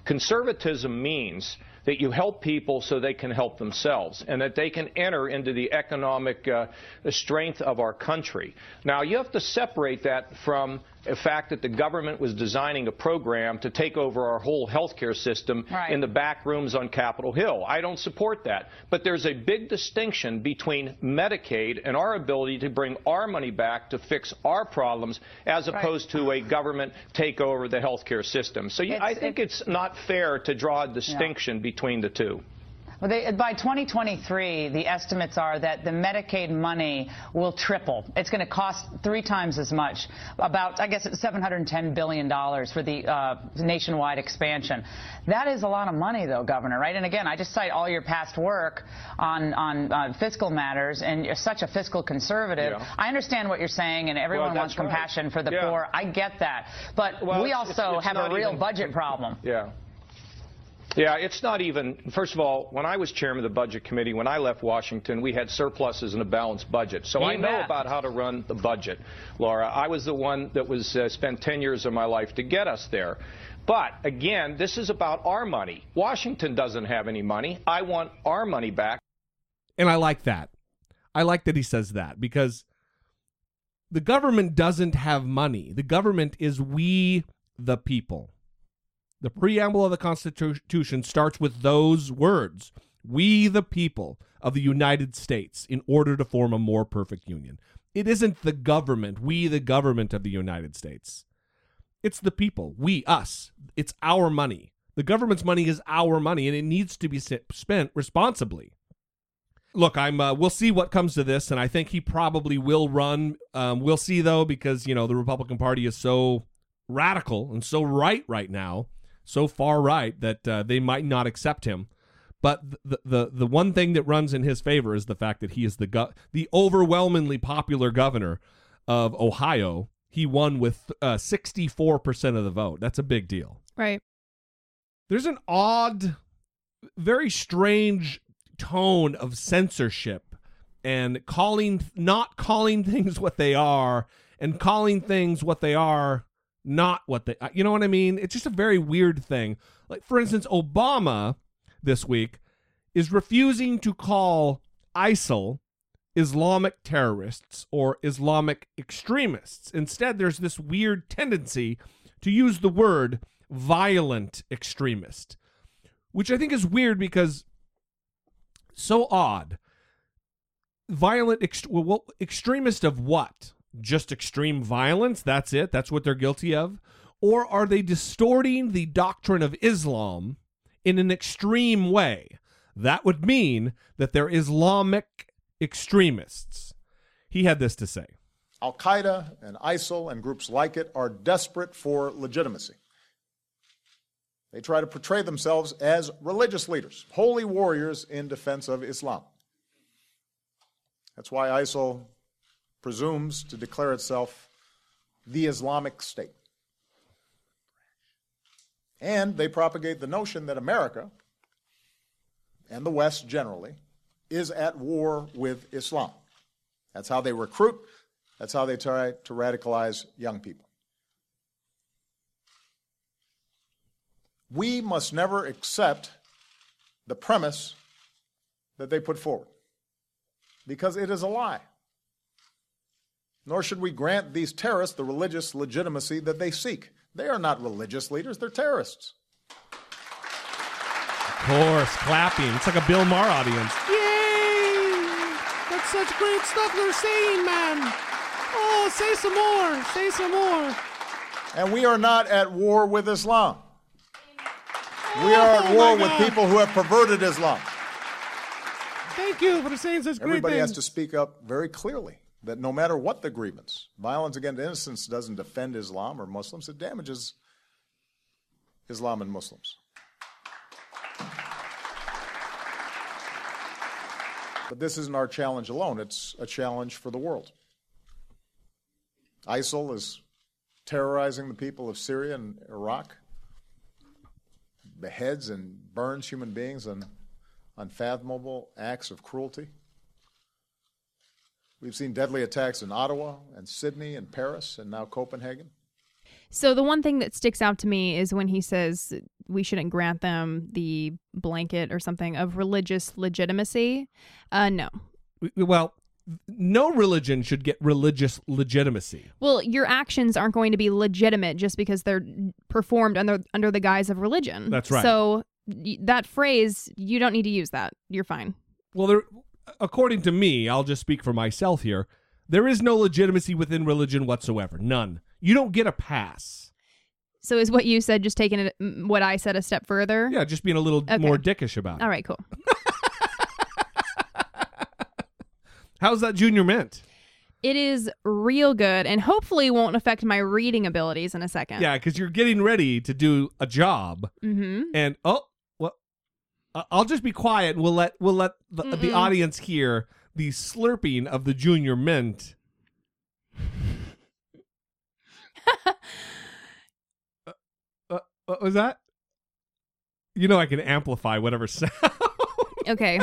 Conservatism means that you help people so they can help themselves and that they can enter into the economic uh, strength of our country. Now, you have to separate that from the fact that the government was designing a program to take over our whole healthcare system Right. in the back rooms on Capitol Hill. I don't support that. But there's a big distinction between Medicaid and our ability to bring our money back to fix our problems as Right. opposed to a government takeover of the healthcare system. So I think it's not fair to draw a distinction between the two. Well, they, by 2023, the estimates are that the Medicaid money will triple. It's going to cost three times as much, about, I guess, it's $710 billion for the uh, nationwide expansion. That is a lot of money, though, Governor, right? And again, I just cite all your past work on, on uh, fiscal matters, and you're such a fiscal conservative. Yeah. I understand what you're saying, and everyone Well, wants right. compassion for the Yeah. poor. I get that. But Well, we it's- also it's have a real even- budget problem. Yeah. Yeah, it's not even, first of all, when I was chairman of the Budget Committee, when I left Washington, we had surpluses and a balanced budget. So You I know about how to run the budget, Laura. I was the one that was uh, spent 10 years of my life to get us there. But again, this is about our money. Washington doesn't have any money. I want our money back. And I like that. I like that he says that because the government doesn't have money. The government is we the people. The preamble of the Constitution starts with those words We the people of the United States, in order to form a more perfect union. It isn't the government, we the government of the United States. It's the people, we, us. It's our money. The government's money is our money, and it needs to be spent responsibly look, I'm. Uh, we'll see what comes to this, and I think he probably will run. Um, we'll see though, because you know the Republican Party is so radical and so right right now, so far right that uh, they might not accept him. But the, the the one thing that runs in his favor is the fact that he is the go- the overwhelmingly popular governor of Ohio. He won with uh, 64% of the vote. That's a big deal. Right. There's an odd, very strange tone of censorship and calling not calling things what they are and calling things what they are not what they uh, you know what I mean? It's just a very weird thing. Like for instance, Obama this week is refusing to call ISIL Islamic terrorists or Islamic extremists. Instead, there's this weird tendency to use the word violent extremist, which I think is weird because so odd. Violent ext- well, extremist of what? Just extreme violence? That's it? That's what they're guilty of? Or are they distorting the doctrine of Islam in an extreme way? That would mean that they're Islamic extremists. He had this to say Al Qaeda and ISIL and groups like it are desperate for legitimacy. They try to portray themselves as religious leaders, holy warriors in defense of Islam. That's why ISIL presumes to declare itself the Islamic State. And they propagate the notion that America and the West generally is at war with Islam. That's how they recruit, that's how they try to radicalize young people. We must never accept the premise that they put forward because it is a lie. Nor should we grant these terrorists the religious legitimacy that they seek. They are not religious leaders, they're terrorists. Of course, clapping. It's like a Bill Maher audience. Yay! That's such great stuff they're saying, man. Oh, say some more. Say some more. And we are not at war with Islam. We are at Oh, war my with people who have perverted Islam. Thank you for saying such great Everybody has to speak up very clearly that no matter what the grievance, violence against innocence doesn't defend Islam or Muslims, it damages Islam and Muslims. But this isn't our challenge alone, it's a challenge for the world. ISIL is terrorizing the people of Syria and Iraq, beheads and burns human beings in unfathomable acts of cruelty. We've seen deadly attacks in Ottawa and Sydney and Paris and now Copenhagen. So the one thing that sticks out to me is when he says we shouldn't grant them the blanket or something of religious legitimacy. Uh, no. Well, no religion should get religious legitimacy. Well, your actions aren't going to be legitimate just because they're performed under under the guise of religion. That's right. So y- that phrase, you don't need to use that. You're fine. Well, there, according to me, I'll just speak for myself here. There is no legitimacy within religion whatsoever. None. You don't get a pass. So is what you said just taking it what I said a step further? Yeah, just being a little Okay. more dickish about it. All right, cool. How's that junior mint? It is real good and hopefully won't affect my reading abilities in a second. Yeah, because you're getting ready to do a job, Mm-hmm. and oh, I'll just be quiet. And we'll let we'll let the, the audience hear the slurping of the junior mint. Uh, uh, what was that? You know, I can amplify whatever sound. Okay.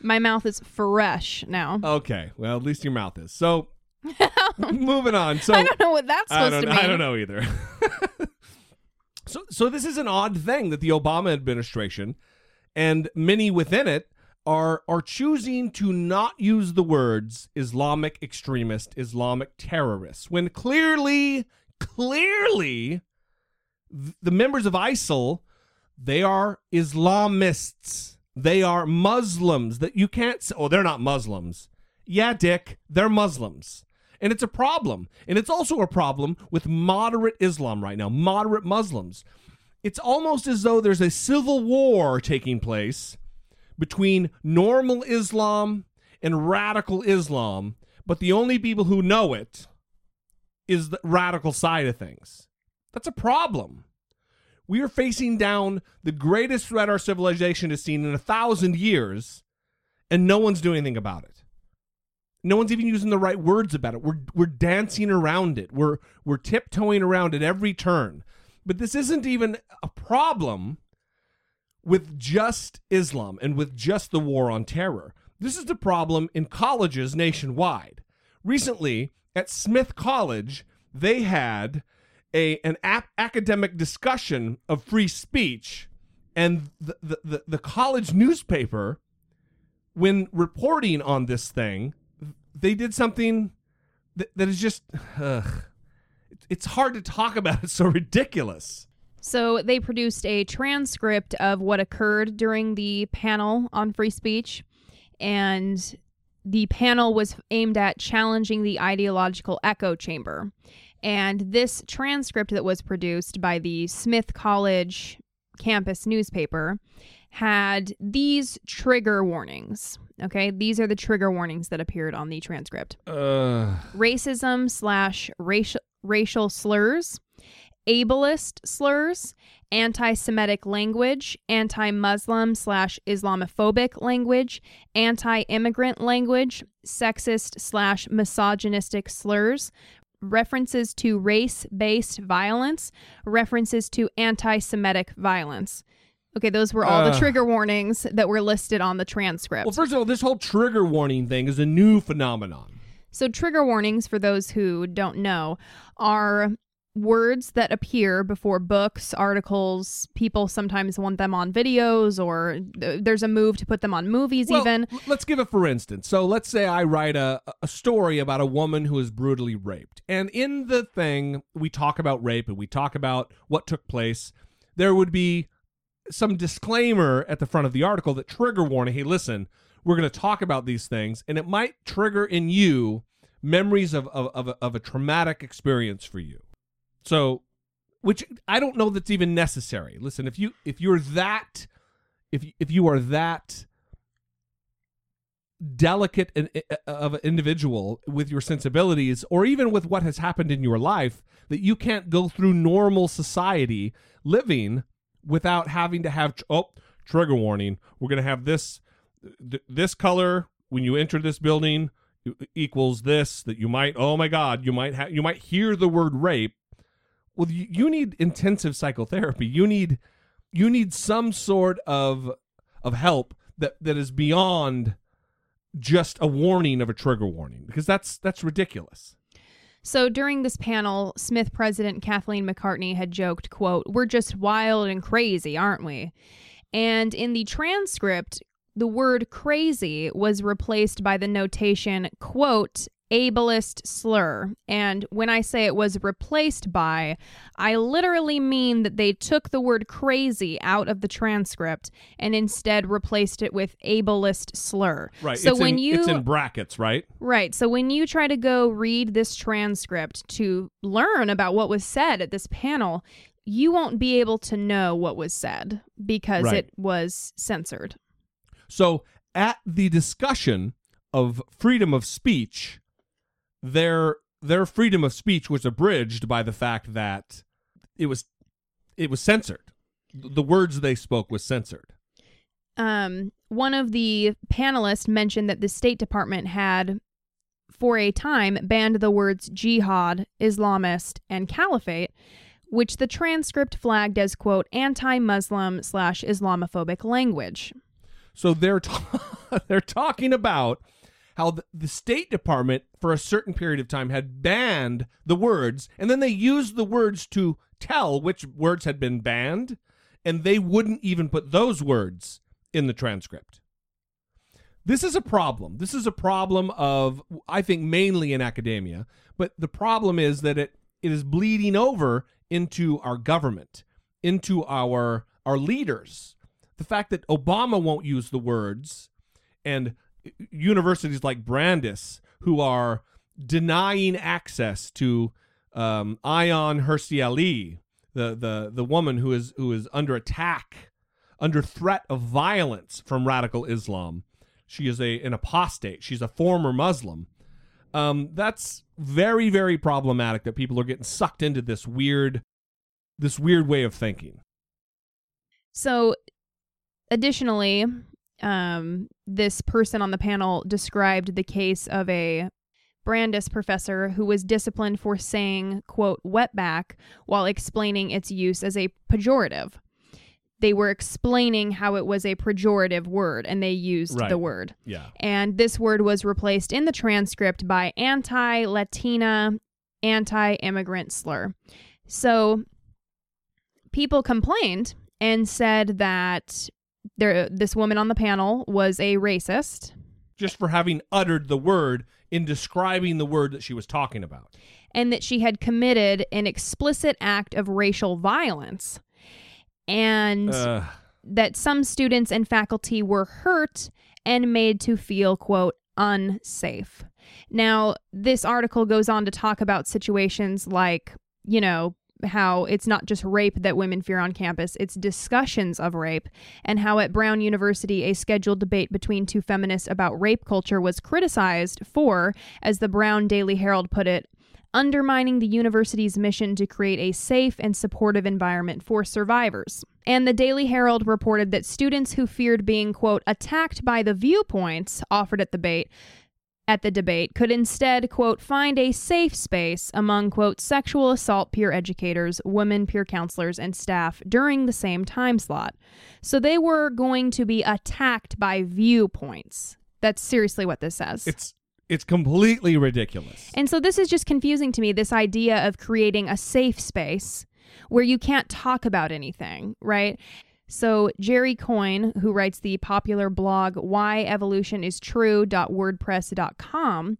my mouth is fresh now. okay, well, at least your mouth is. So, moving on. So I don't know what that's I supposed don't, to mean. I don't know either. so, so this is an odd thing that the Obama administration and many within it are are choosing to not use the words Islamic extremist, Islamic terrorists, when clearly, clearly, the members of ISIL they are Islamists. They are Muslims. That you can't say, oh, they're not Muslims. Yeah, Dick, they're Muslims. And it's a problem. And it's also a problem with moderate Islam right now, moderate Muslims. It's almost as though there's a civil war taking place between normal Islam and radical Islam, but the only people who know it is the radical side of things. That's a problem. We are facing down the greatest threat our civilization has seen in a thousand years, and no one's doing anything about it. No one's even using the right words about it. We're we're dancing around it. We're we're tiptoeing around it every turn. But this isn't even a problem with just Islam and with just the war on terror. This is the problem in colleges nationwide. Recently, at Smith College, they had a an ap- academic discussion of free speech, and the, the, the, the college newspaper, when reporting on this thing, they did something that, that is just, ugh, it's hard to talk about. It's so ridiculous. So they produced a transcript of what occurred during the panel on free speech, and the panel was aimed at challenging the ideological echo chamber. And this transcript that was produced by the Smith College campus newspaper had these trigger warnings. Okay, these are the trigger warnings that appeared on the transcript Uh, racism slash racial racial slurs, ableist slurs, anti-Semitic language, anti-Muslim slash Islamophobic language, anti-immigrant language, sexist slash misogynistic slurs, references to race-based violence, references to anti-Semitic violence. Okay, those were all the Uh. trigger warnings that were listed on the transcript. well, first of all, this whole trigger warning thing is a new phenomenon. So, trigger warnings, for those who don't know, are words that appear before books, articles. People sometimes want them on videos, or th- there's a move to put them on movies, Well, even. let's give it for instance. So let's say I write a, a story about a woman who is brutally raped. And in the thing, we talk about rape and we talk about what took place. There would be some disclaimer at the front of the article that trigger warning hey, listen, we're going to talk about these things. And it might trigger in you memories of, of, of, a, of a traumatic experience for you. So, which I don't know that's even necessary. Listen, if you if you're that if if you are that delicate an, uh, of an individual with your sensibilities or even with what has happened in your life that you can't go through normal society living without having to have oh trigger warning we're going to have this th- this color when you enter this building equals this that you might oh my god you might ha- you might hear the word rape. Well you, you need intensive psychotherapy. You need you need some sort of of help that that is beyond just a warning of a trigger warning because that's that's ridiculous. So during this panel, Smith president Kathleen McCartney had joked, quote, "We're just wild and crazy, aren't we?" And in the transcript, the word crazy was replaced by the notation, quote, ableist slur. And when I say it was replaced by, I literally mean that they took the word crazy out of the transcript and instead replaced it with ableist slur. right So it's when in, you it's in brackets right Right. So when you try to go read this transcript to learn about what was said at this panel, you won't be able to know what was said because Right. it was censored. So at the discussion of freedom of speech, their their freedom of speech was abridged by the fact that it was it was censored. The words they spoke was censored. Um, one of the panelists mentioned that the State Department had, for a time, banned the words jihad, Islamist, and caliphate, which the transcript flagged as, quote, anti Muslim slash Islamophobic language. So they're they're talking about how the, the State Department for a certain period of time had banned the words, and then they used the words to tell which words had been banned, and they wouldn't even put those words in the transcript. This is a problem. This is a problem of I think mainly in academia, but the problem is that it it is bleeding over into our government, into our our leaders. The fact that Obama won't use the words and universities like Brandeis who are denying access to um, Hirsi Ali, the, the the woman who is who is under attack, under threat of violence from radical Islam. She is a an apostate. She's a former Muslim. Um, that's very very problematic that people are getting sucked into this weird this weird way of thinking. So, additionally, um, this person on the panel described the case of a Brandeis professor who was disciplined for saying, quote, wetback while explaining its use as a pejorative. They were explaining how it was a pejorative word and they used Right. the word. Yeah. And this word was replaced in the transcript by anti Latina, anti immigrant slur. So people complained and said that there, this woman on the panel was a racist Just for having uttered the word in describing the word that she was talking about. and that she had committed an explicit act of racial violence. And Ugh. that some students and faculty were hurt and made to feel, quote, unsafe. Now, this article goes on to talk about situations like, you know, how it's not just rape that women fear on campus, it's discussions of rape, and how at Brown University, a scheduled debate between two feminists about rape culture was criticized for, as the Brown Daily Herald put it, undermining the university's mission to create a safe and supportive environment for survivors. And the Daily Herald reported that students who feared being, quote, attacked by the viewpoints offered at the debate at the debate could instead, quote, find a safe space among, quote, sexual assault peer educators, women peer counselors, and staff during the same time slot. So they were going to be attacked by viewpoints. That's seriously what this says. It's it's completely ridiculous. And so this is just confusing to me this idea of creating a safe space where you can't talk about anything, right? So Jerry Coyne, who writes the popular blog whyevolutionistrue.wordpress.com,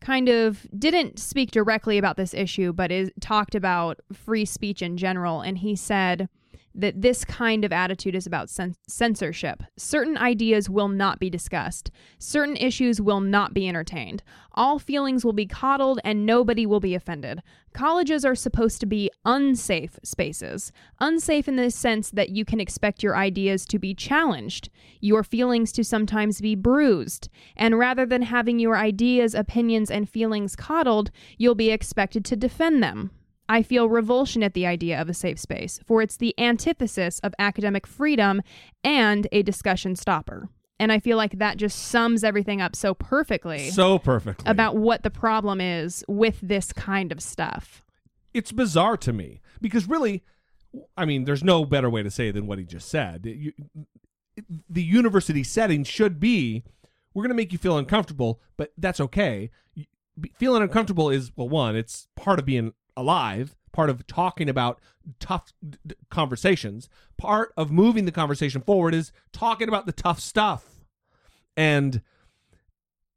kind of didn't speak directly about this issue, but is talked about free speech in general, and he said that this kind of attitude is about cen- censorship. Certain ideas will not be discussed. Certain issues will not be entertained. All feelings will be coddled and nobody will be offended. Colleges are supposed to be unsafe spaces. Unsafe in the sense that you can expect your ideas to be challenged, your feelings to sometimes be bruised, and rather than having your ideas, opinions, and feelings coddled, you'll be expected to defend them. I feel revulsion at the idea of a safe space, for it's the antithesis of academic freedom and a discussion stopper. And I feel like that just sums everything up so perfectly So perfectly. about what the problem is with this kind of stuff. it's bizarre to me because really i mean there's no better way to say it than what he just said You- the university setting should be we're going to make you feel uncomfortable but that's okay feeling uncomfortable is well one it's part of being alive part of talking about tough conversations part of moving the conversation forward is talking about the tough stuff. And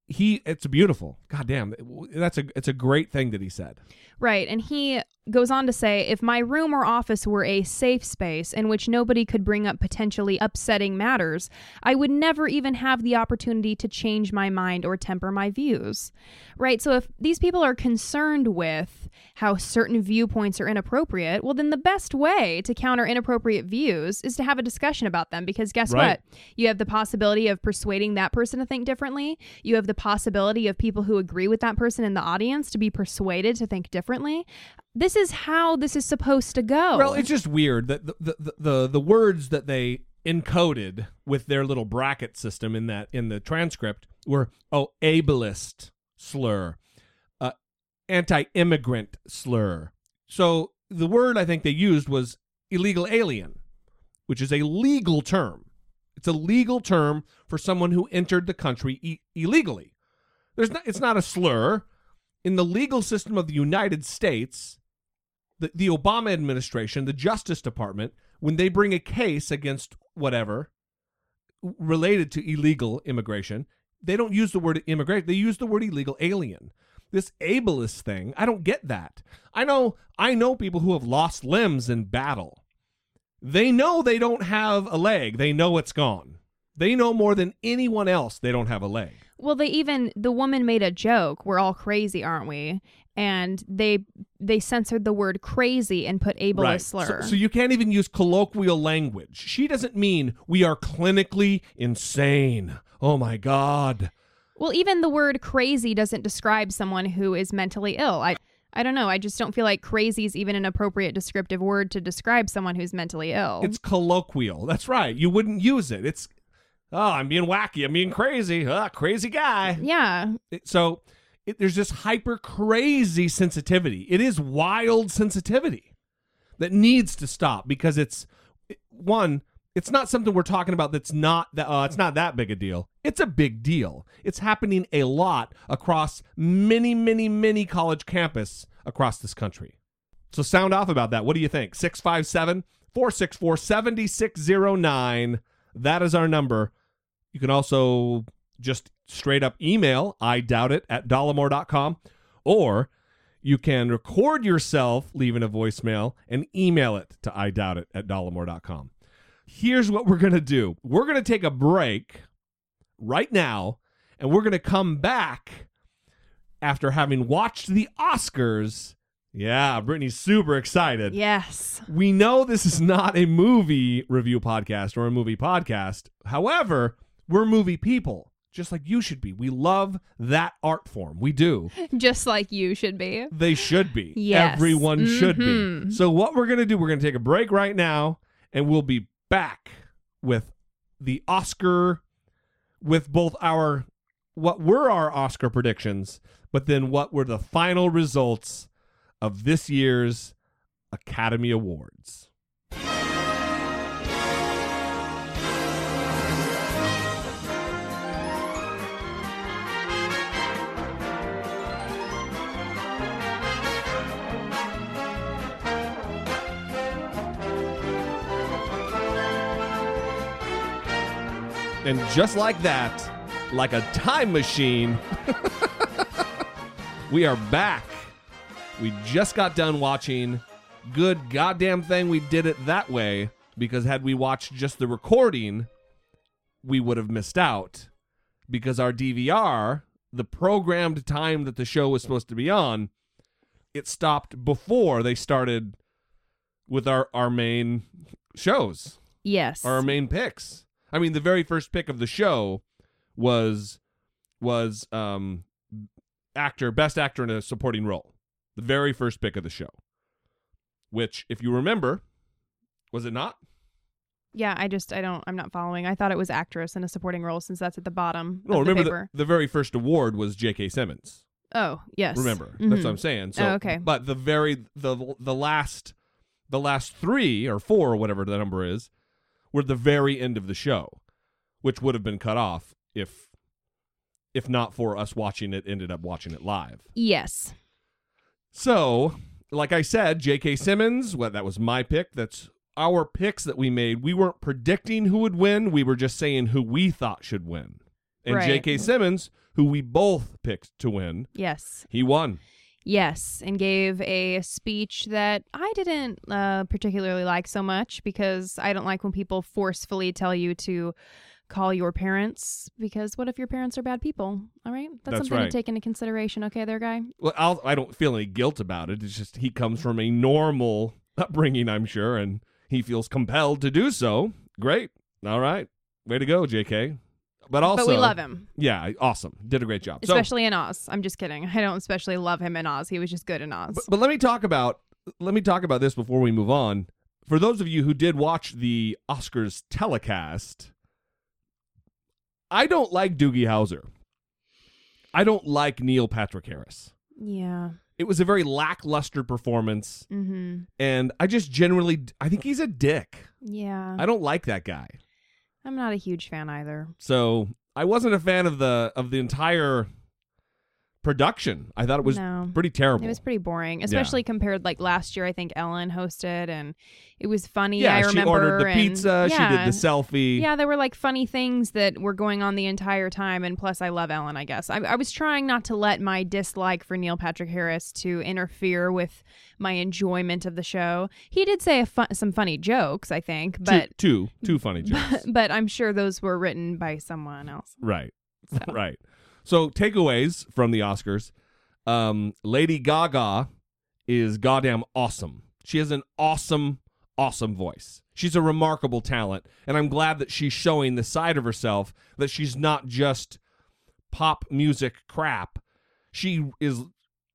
he it's beautiful god damn that's a it's a great thing that he said Right. And he goes on to say if my room or office were a safe space in which nobody could bring up potentially upsetting matters, I would never even have the opportunity to change my mind or temper my views. Right. So if these people are concerned with how certain viewpoints are inappropriate, well, then the best way to counter inappropriate views is to have a discussion about them because guess Right. what? You have the possibility of persuading that person to think differently. You have the possibility of people who agree with that person in the audience to be persuaded to think differently. This is how this is supposed to go. Well, it's just weird that the the, the the words that they encoded with their little bracket system in that in the transcript were oh ableist slur, uh, anti-immigrant slur. So the word I think they used was illegal alien, which is a legal term. It's a legal term for someone who entered the country e- illegally. There's not. It's not a slur. In the legal system of the United States, the, the Obama administration, the Justice Department, when they bring a case against whatever related to illegal immigration, they don't use the word immigration. They use the word illegal alien. This ableist thing, I don't get that. I know I know people who have lost limbs in battle. They know they don't have a leg. They know it's gone. They know more than anyone else they don't have a leg. Well, they even the woman made a joke. We're all crazy, aren't we? And they they censored the word crazy and put ableist slur. So, so you can't even use colloquial language. She doesn't mean we are clinically insane. Oh my God. well, even the word crazy doesn't describe someone who is mentally ill. I I don't know. I just don't feel like crazy is even an appropriate descriptive word to describe someone who's mentally ill. It's colloquial. That's right. You wouldn't use it. It's oh, I'm being wacky. I'm being crazy. Ah, crazy guy. yeah. It- so it, there's this hyper crazy sensitivity. It is wild sensitivity that needs to stop because it's one. It's not something we're talking about that's not that uh, it's not that big a deal. It's a big deal. It's happening a lot across many, many, many college campus across this country. So sound off about that. What do you think? 657 464 7609. That is our number. You can also just straight up email I doubt it at dollemore.com or you can record yourself leaving a voicemail and email it to I doubt it at dollemore.com. Here's what we're going to do we're going to take a break right now and we're going to come back after having watched the Oscars. Yeah, Brittany's super excited. Yes. We know this is not a movie review podcast or a movie podcast. However, we're movie people, just like you should be. We love that art form. We do. Just like you should be. They should be. Yes. Everyone should Mhm. be. So, what we're going to do, we're going to take a break right now, and we'll be back with the Oscar, with both our, what were our Oscar predictions, but then what were the final results of this year's Academy Awards. And just like that, like a time machine, we are back. We just got done watching. Good goddamn thing we did it that way because had we watched just the recording, we would have missed out because our DVR, the programmed time that the show was supposed to be on, it stopped before they started with our, our main shows Yes. our main picks. I mean, the very first pick of the show was was um actor best actor in a supporting role. The very first pick of the show. Which if you remember, was it not? Yeah, I just I don't I'm not following. I thought it was actress in a supporting role since that's at the bottom No, of the remember paper. the, the very first award was J.K. Simmons. oh, yes. Remember, Mhm. that's what I'm saying. So, oh, okay. But the very the the last the last three or four or whatever the number is were the very end of the show, which would have been cut off if if not for us watching it. Ended up watching it live. Yes. So, like I said, J.K. Simmons. What that was my pick. That's our picks that we made. We weren't predicting who would win. We were just saying who we thought should win. And Right. J.K. Simmons, who we both picked to win, Yes. he won. Yes, and gave a speech that I didn't uh, particularly like so much because I don't like when people forcefully tell you to call your parents because what if your parents are bad people? All right, that's, That's something right. to take into consideration. Okay, there, guy. Well, I'll, I don't feel any guilt about it. It's just he comes from a normal upbringing, I'm sure, and he feels compelled to do so. Great. All right. Way to go, JK. But also, but we love him, Yeah, awesome. Did a great job. So- especially in Oz. I'm just kidding. I don't especially love him in Oz. He was just good in Oz. But, but let me talk about let me talk about this before we move on. For those of you who did watch the Oscars telecast, I don't like Doogie Howser. I don't like Neil Patrick Harris. yeah. It was a very lackluster performance, Mm-hmm. and I just generally I think he's a dick. Yeah. I don't like that guy. I'm not a huge fan either. So I wasn't a fan of the of the entire production. I thought it was No. pretty terrible. It was pretty boring, Yeah. especially compared like last year. I think Ellen hosted, and it was funny. Yeah, I she remember. ordered the and- pizza, she did the selfie. Yeah, there were like funny things that were going on the entire time, and plus, I love Ellen. I guess I, I was trying not to let my dislike for Neil Patrick Harris to interfere with my enjoyment of the show. He did say a fu- some funny jokes, I think, but two, two, two funny jokes. but I'm sure those were written by someone else. Right. right. So takeaways from the Oscars. Um, Lady Gaga is goddamn awesome. She has an awesome, awesome voice. She's a remarkable talent, and I'm glad that she's showing the side of herself that she's not just pop music crap. She is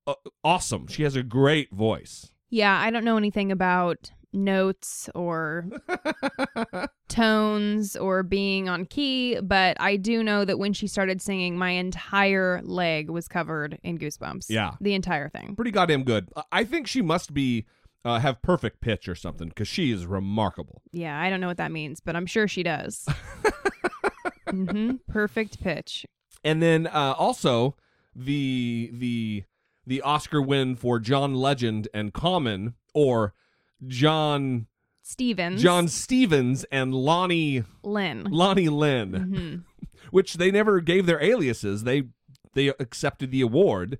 uh, awesome. She has a great voice. Yeah, I don't know anything about notes or tones or being on key, but I do know that when she started singing, my entire leg was covered in goosebumps. Yeah. The entire thing. Pretty goddamn good. I- I think she must be uh, have perfect pitch or something because she is remarkable. Yeah, I don't know what that means, but I'm sure she does. hmm Perfect pitch. And then uh, also the the the Oscar win for John Legend and Common or John Stephens. John Stephens and Lonnie Lynn. Lonnie Lynn, Mhm. which they never gave their aliases. They they accepted the award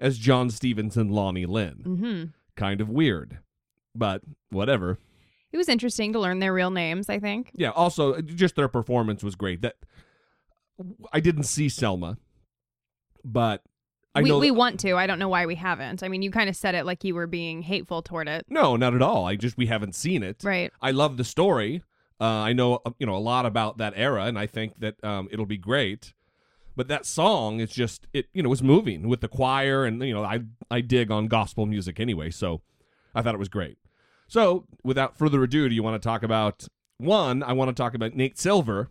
as John Stephens and Lonnie Lynn. hmm Kind of weird, but whatever. It was interesting to learn their real names, I think. Yeah. Also, just their performance was great. That I didn't see Selma, but I we, know we want to. I don't know why we haven't. I mean, you kind of said it like you were being hateful toward it. No, not at all. I just we haven't seen it. Right. I love the story. Uh, I know uh, you know a lot about that era, and I think that um, it'll be great. But that song is just it. You know, was moving with the choir, and you know, I I dig on gospel music anyway, so I thought it was great. So, without further ado, do you want to talk about one? I want to talk about Nate Silver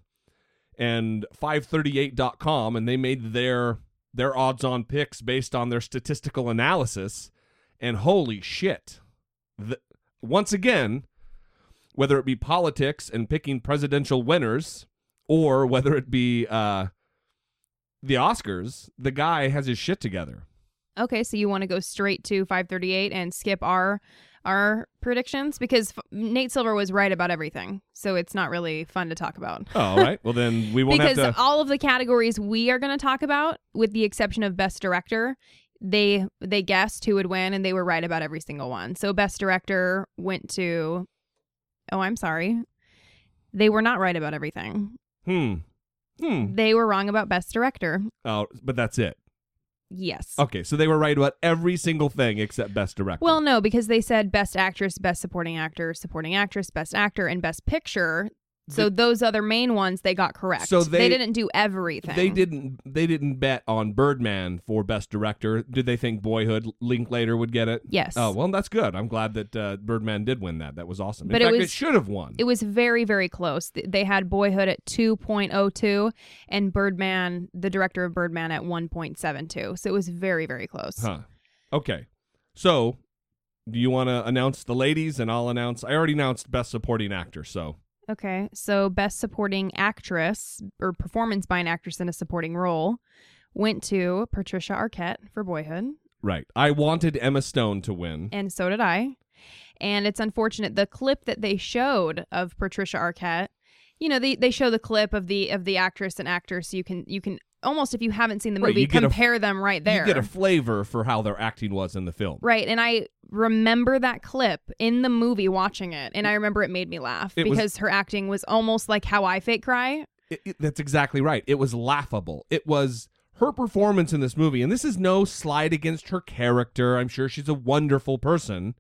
and 538.com, and they made their their odds-on picks based on their statistical analysis. And holy shit, the, once again, whether it be politics and picking presidential winners, or whether it be uh, the Oscars, the guy has his shit together. Okay, so you want to go straight to 538 and skip our our predictions because F- Nate Silver was right about everything. So it's not really fun to talk about. Oh, all right. Well, then we won't because have to. all of the categories we are going to talk about with the exception of best director, they they guessed who would win and they were right about every single one. So best director went to Oh, I'm sorry. They were not right about everything. Hmm. Hmm. They were wrong about best director. Oh, but that's it. Yes. Okay, so they were right about every single thing except best director. Well, no, because they said best actress, best supporting actor, supporting actress, best actor, and best picture. So those other main ones they got correct. So they- didn't do everything. They didn't. They didn't bet on Birdman for best director. Did they think Boyhood Linklater would get it? Yes. Oh well, that's good. I'm glad that uh, Birdman did win that. That was awesome. In But it fact, was- it should have won. It was very, very close. They had Boyhood at 2.02 and Birdman, the director of Birdman, at 1.72. So it was very, very close. Huh. Okay. So, do you want to announce the ladies, and I'll announce? I already announced best supporting actor. So, Okay. So best supporting actress or performance by an actress in a supporting role went to Patricia Arquette for Boyhood. right. I wanted Emma Stone to win. and so did I. And it's unfortunate the clip that they showed of Patricia Arquette. You know, they, they show the clip of the of the actress and actor, so you can you can almost if you haven't seen the movie you get a- compare them right there. You get a flavor for how their acting was in the film. right, and I remember that clip in the movie watching it, and I remember it made me laugh It was- because her acting was almost like how I fake cry. It- it- that's exactly right. It was laughable. It was her performance in this movie, and this is no slight against her character. I'm sure she's a wonderful person.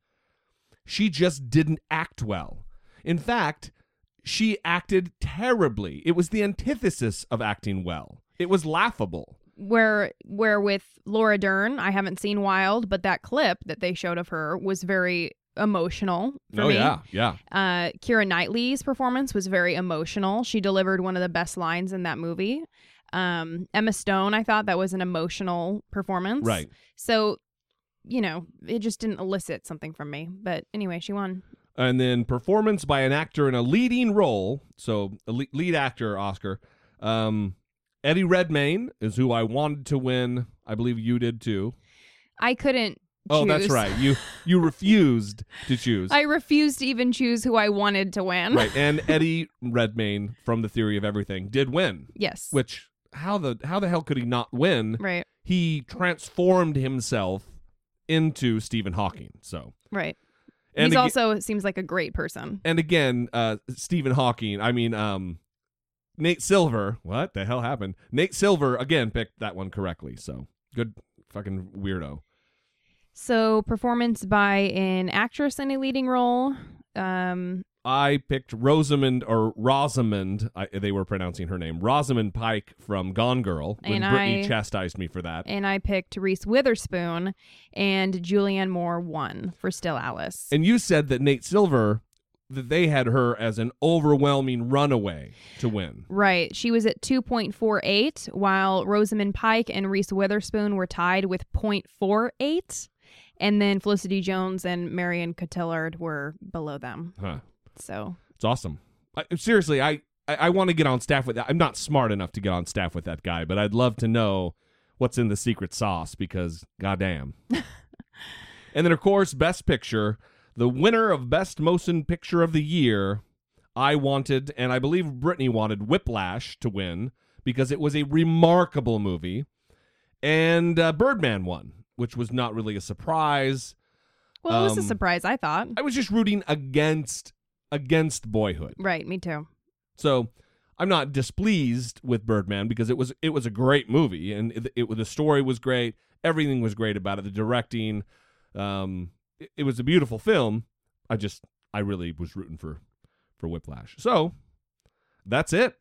She just didn't act well. In fact, she acted terribly. It was the antithesis of acting well. It was laughable. where where with Laura Dern, I haven't seen Wild, but that clip that they showed of her was very emotional for oh me. yeah, yeah. Uh, Keira Knightley's performance was very emotional. She delivered one of the best lines in that movie. Um, Emma Stone, I thought that was an emotional performance. Right. So, you know, it just didn't elicit something from me. But anyway, she won. And then performance by an actor in a leading role. So a le- lead actor Oscar. Um, Eddie Redmayne is who I wanted to win. I believe you did too. I couldn't. Oh, that's right. You you refused to choose. I refused to even choose who I wanted to win. right. And Eddie Redmayne from The Theory of Everything did win. Yes. Which how the how the hell could he not win? Right. He transformed himself into Stephen Hawking. So Right. And He's also seems like a great person. and again, uh, Stephen Hawking. I mean, um, Nate Silver. What the hell happened? Nate Silver again picked that one correctly. So good, fucking weirdo. So, performance by an actress in a leading role. Um, I picked Rosamund or Rosamund. I, they were pronouncing her name Rosamund Pike from Gone Girl. When And Brittany I- chastised me for that. and I picked Reese Witherspoon, and Julianne Moore won for Still Alice. And you said that Nate Silver, that they had her as an overwhelming runaway to win. Right. She was at 2.48, while Rosamund Pike and Reese Witherspoon were tied with 0.48. And then Felicity Jones and Marion Cotillard were below them. Huh. So It's awesome. I, seriously, I, I, I want to get on staff with that. I'm not smart enough to get on staff with that guy, but I'd love to know what's in the secret sauce because goddamn. and then, of course, Best Picture, the winner of Best Motion Picture of the Year. I wanted, and I believe Brittany wanted Whiplash to win because it was a remarkable movie. And uh, Birdman won, which was not really a surprise. Well, it was a Um, surprise, I thought. I was just rooting against against Boyhood. Right, me too. So I'm not displeased with Birdman because it was it was a great movie and it, it the story was great, everything was great about it, the directing, um, it, it was a beautiful film. I just I really was rooting for for Whiplash. So that's it.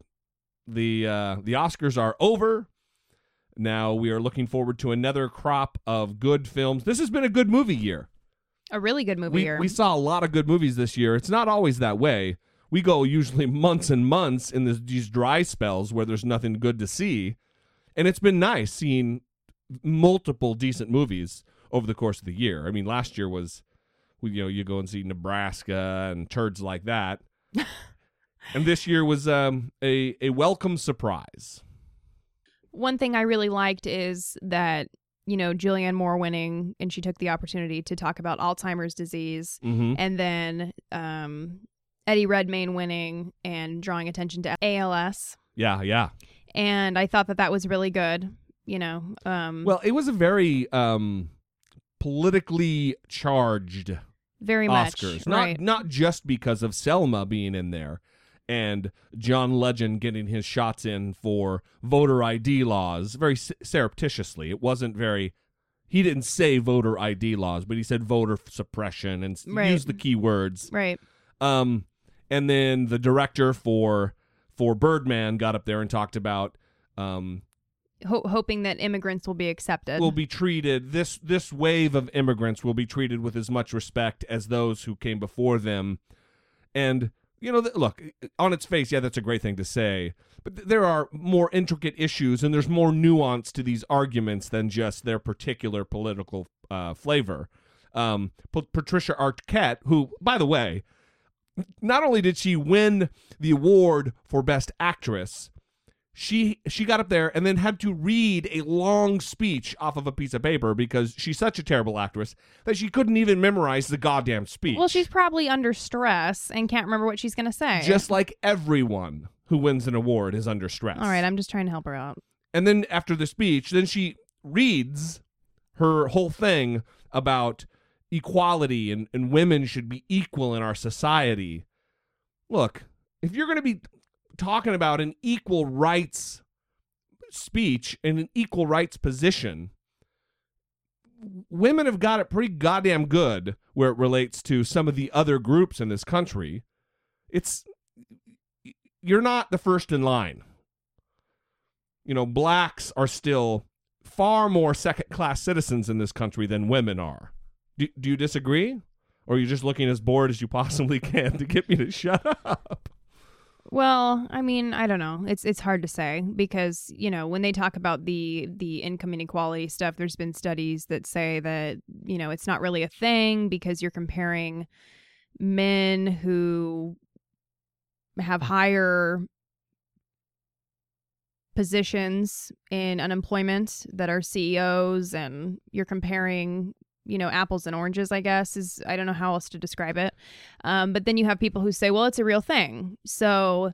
the uh, The Oscars are over. Now we are looking forward to another crop of good films. This has been a good movie year. A really good movie We, year. we saw a lot of good movies this year. It's not always that way. We go usually months and months in this, these dry spells where there's nothing good to see. And it's been nice seeing multiple decent movies over the course of the year. I mean, last year was, you know, you go and see Nebraska and turds like that. and this year was um, a, a welcome surprise. One thing I really liked is that, you know, Julianne Moore winning and she took the opportunity to talk about Alzheimer's disease Mhm. and then um, Eddie Redmayne winning and drawing attention to ALS. Yeah, yeah. And I thought that that was really good, you know. Um, Well, it was a very um, politically charged Very much, Oscars. Not right. not just because of Selma being in there and John Legend getting his shots in for voter ID laws very surreptitiously. It wasn't very he didn't say voter ID laws, but he said voter suppression and Right. used the key words. Right. Um, and then the director for for Birdman got up there and talked about um, ho- hoping that immigrants will be accepted. will be treated this this wave of immigrants will be treated with as much respect as those who came before them and you know th- look on its face yeah that's a great thing to say but th- there are more intricate issues and there's more nuance to these arguments than just their particular political uh, flavor um, P- Patricia Arquette who by the way not only did she win the award for best actress she she got up there and then had to read a long speech off of a piece of paper because she's such a terrible actress that she couldn't even memorize the goddamn speech. well, she's probably under stress and can't remember what she's going to say. just like everyone who wins an award is under stress. All right, I'm just trying to help her out. And then after the speech, then she reads her whole thing about equality and, and women should be equal in our society. Look, if you're going to be talking about an equal rights speech and an equal rights position, women have got it pretty goddamn good where it relates to some of the other groups in this country. It's you're not the first in line. You know, blacks are still far more second class citizens in this country than women are. Do, do you disagree? Or are you just looking as bored as you possibly can to get me to shut up? Well, I mean, I don't know. It's it's hard to say because you know when they talk about the the income inequality stuff, there's been studies that say that you know it's not really a thing because you're comparing men who have higher positions in unemployment that are CEOs, and you're comparing you know apples and oranges i guess is i don't know how else to describe it. Um, but then you have people who say well it's a real thing. So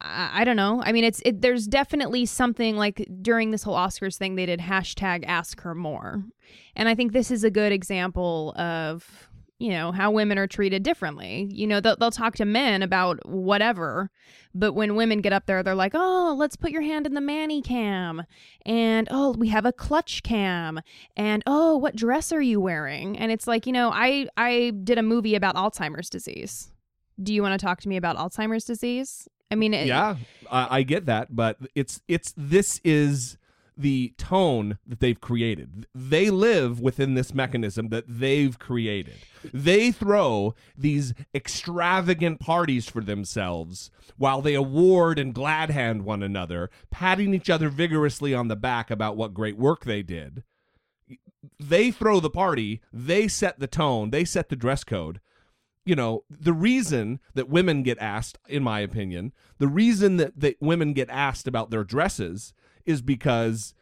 I, I don't know. I mean, it's it, there's definitely something like during this whole Oscars thing, they did hashtag Ask Her More, and I think this is a good example of you know, how women are treated differently. You know, they'll, they'll talk to men about whatever, but when women get up there, they're like, oh, let's put your hand in the mani cam. And oh, we have a clutch cam. And oh, what dress are you wearing? And it's like, you know, I, I did a movie about Alzheimer's disease. Do you want to talk to me about Alzheimer's disease? I mean, it, yeah, I, I get that, but it's it's this is the tone that they've created. They live within this mechanism that they've created. They throw these extravagant parties for themselves while they award and glad hand one another, patting each other vigorously on the back about what great work they did. They throw the party, they set the tone, they set the dress code you know, the reason that women get asked, in my opinion, the reason that, that women get asked about their dresses is because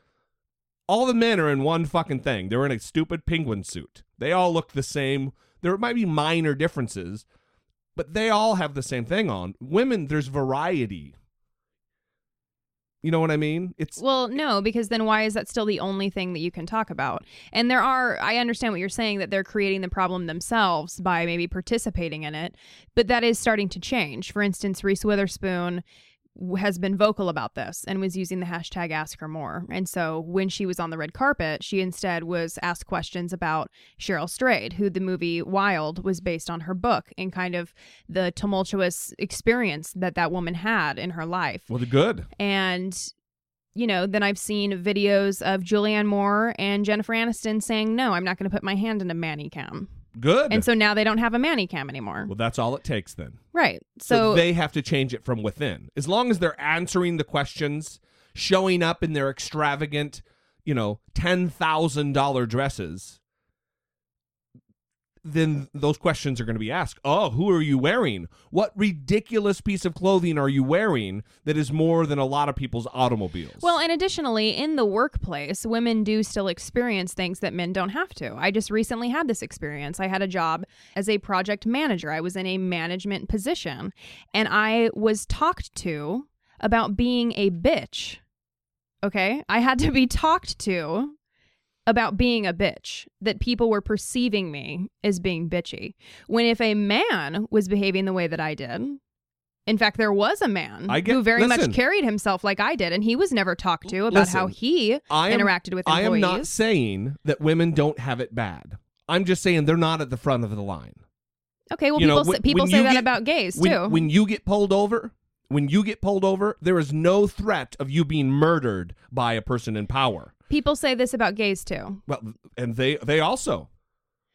all the men are in one fucking thing. They're in a stupid penguin suit. They all look the same. There might be minor differences, but they all have the same thing on. Women, there's variety. You know what I mean? It's Well, no, because then why is that still the only thing that you can talk about? And there are, I understand what you're saying that they're creating the problem themselves by maybe participating in it, but that is starting to change. For instance, Reese Witherspoon has been vocal about this and was using the hashtag ask her more. And so when she was on the red carpet, she instead was asked questions about Cheryl Strayed, who the movie Wild was based on her book and kind of the tumultuous experience that that woman had in her life. well, the good. And you know, then I've seen videos of Julianne Moore and Jennifer Aniston saying, "No, I'm not going to put my hand in a mani cam." Good. And so now they don't have a mani cam anymore. well, that's all it takes then. Right. So, So, they have to change it from within. As long as they're answering the questions, showing up in their extravagant, you know, $10,000 dresses, then those questions are going to be asked. Oh, who are you wearing? What ridiculous piece of clothing are you wearing that is more than a lot of people's automobiles? Well, and additionally, in the workplace, women do still experience things that men don't have to. I just recently had this experience. I had a job as a project manager, I was in a management position, and I was talked to about being a bitch. Okay? I had to be talked to about being a bitch, that people were perceiving me as being bitchy. When if a man was behaving the way that I did, in fact, there was a man get- who very listen. much carried himself like I did, and he was never talked to about how he I am- interacted with employees. I am not saying that women don't have it bad. I'm just saying they're not at the front of the line. okay, well, you know, people when- say, people when say that get- about gays when, too. When you get pulled over, when you get pulled over, there is no threat of you being murdered by a person in power. People say this about gays too. Well, and they they also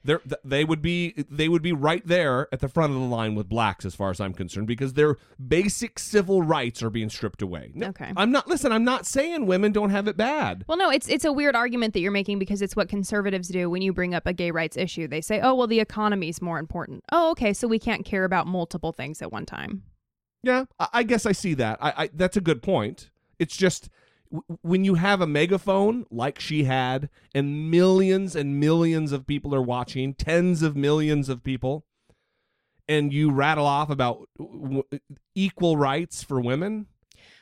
they they would be they would be right there at the front of the line with blacks as far as I'm concerned because their basic civil rights are being stripped away. No, Okay. I'm not listen, I'm not saying women don't have it bad. Well, no, it's it's a weird argument that you're making because it's what conservatives do when you bring up a gay rights issue. They say, "Oh, well, the economy's more important." Oh, okay, so we can't care about multiple things at one time. Yeah, I, I guess I see that. I, I that's a good point. It's just when you have a megaphone like she had, and millions and millions of people are watching, tens of millions of people, and you rattle off about equal rights for women.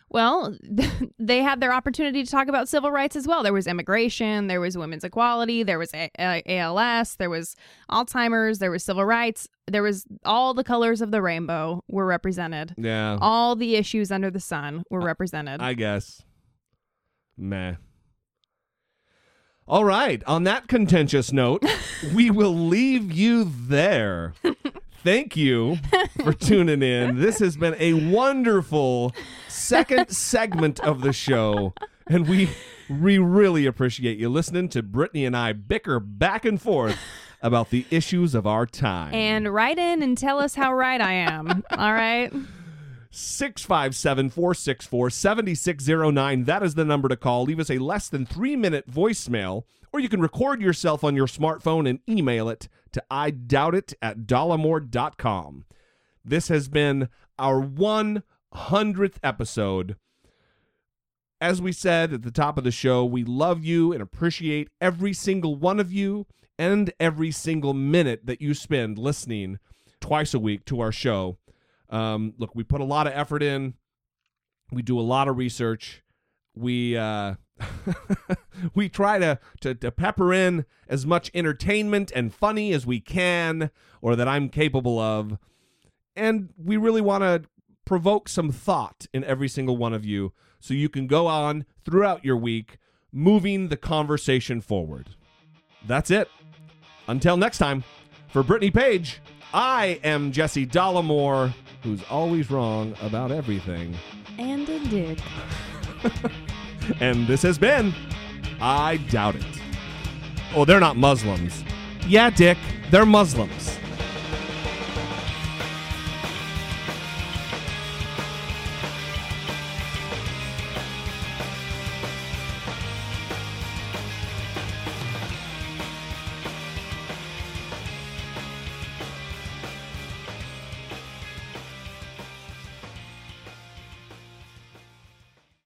Well, they had their opportunity to talk about civil rights as well. There was immigration, there was women's equality, there was a- a- ALS, there was Alzheimer's, there was civil rights, there was all the colors of the rainbow were represented. Yeah. All the issues under the sun were represented. I guess. Meh. All right. On that contentious note, we will leave you there. Thank you for tuning in. This has been a wonderful second segment of the show, and we we really appreciate you listening to Brittany and I bicker back and forth about the issues of our time. and write in and tell us how right I am. All right. 657 464 7609. That is the number to call. Leave us a less than three minute voicemail, or you can record yourself on your smartphone and email it to I doubt it at dollemore.com. This has been our 100th episode. As we said at the top of the show, we love you and appreciate every single one of you and every single minute that you spend listening twice a week to our show. Um, look, we put a lot of effort in. We do a lot of research. We uh, we try to, to, to pepper in as much entertainment and funny as we can, or that I'm capable of. And we really want to provoke some thought in every single one of you so you can go on throughout your week moving the conversation forward. That's it. Until next time, for Brittany Page, I am Jesse Dollemore, who's always wrong about everything. And a dick. and this has been I Doubt It. Oh, they're not Muslims. Yeah, Dick, they're Muslims.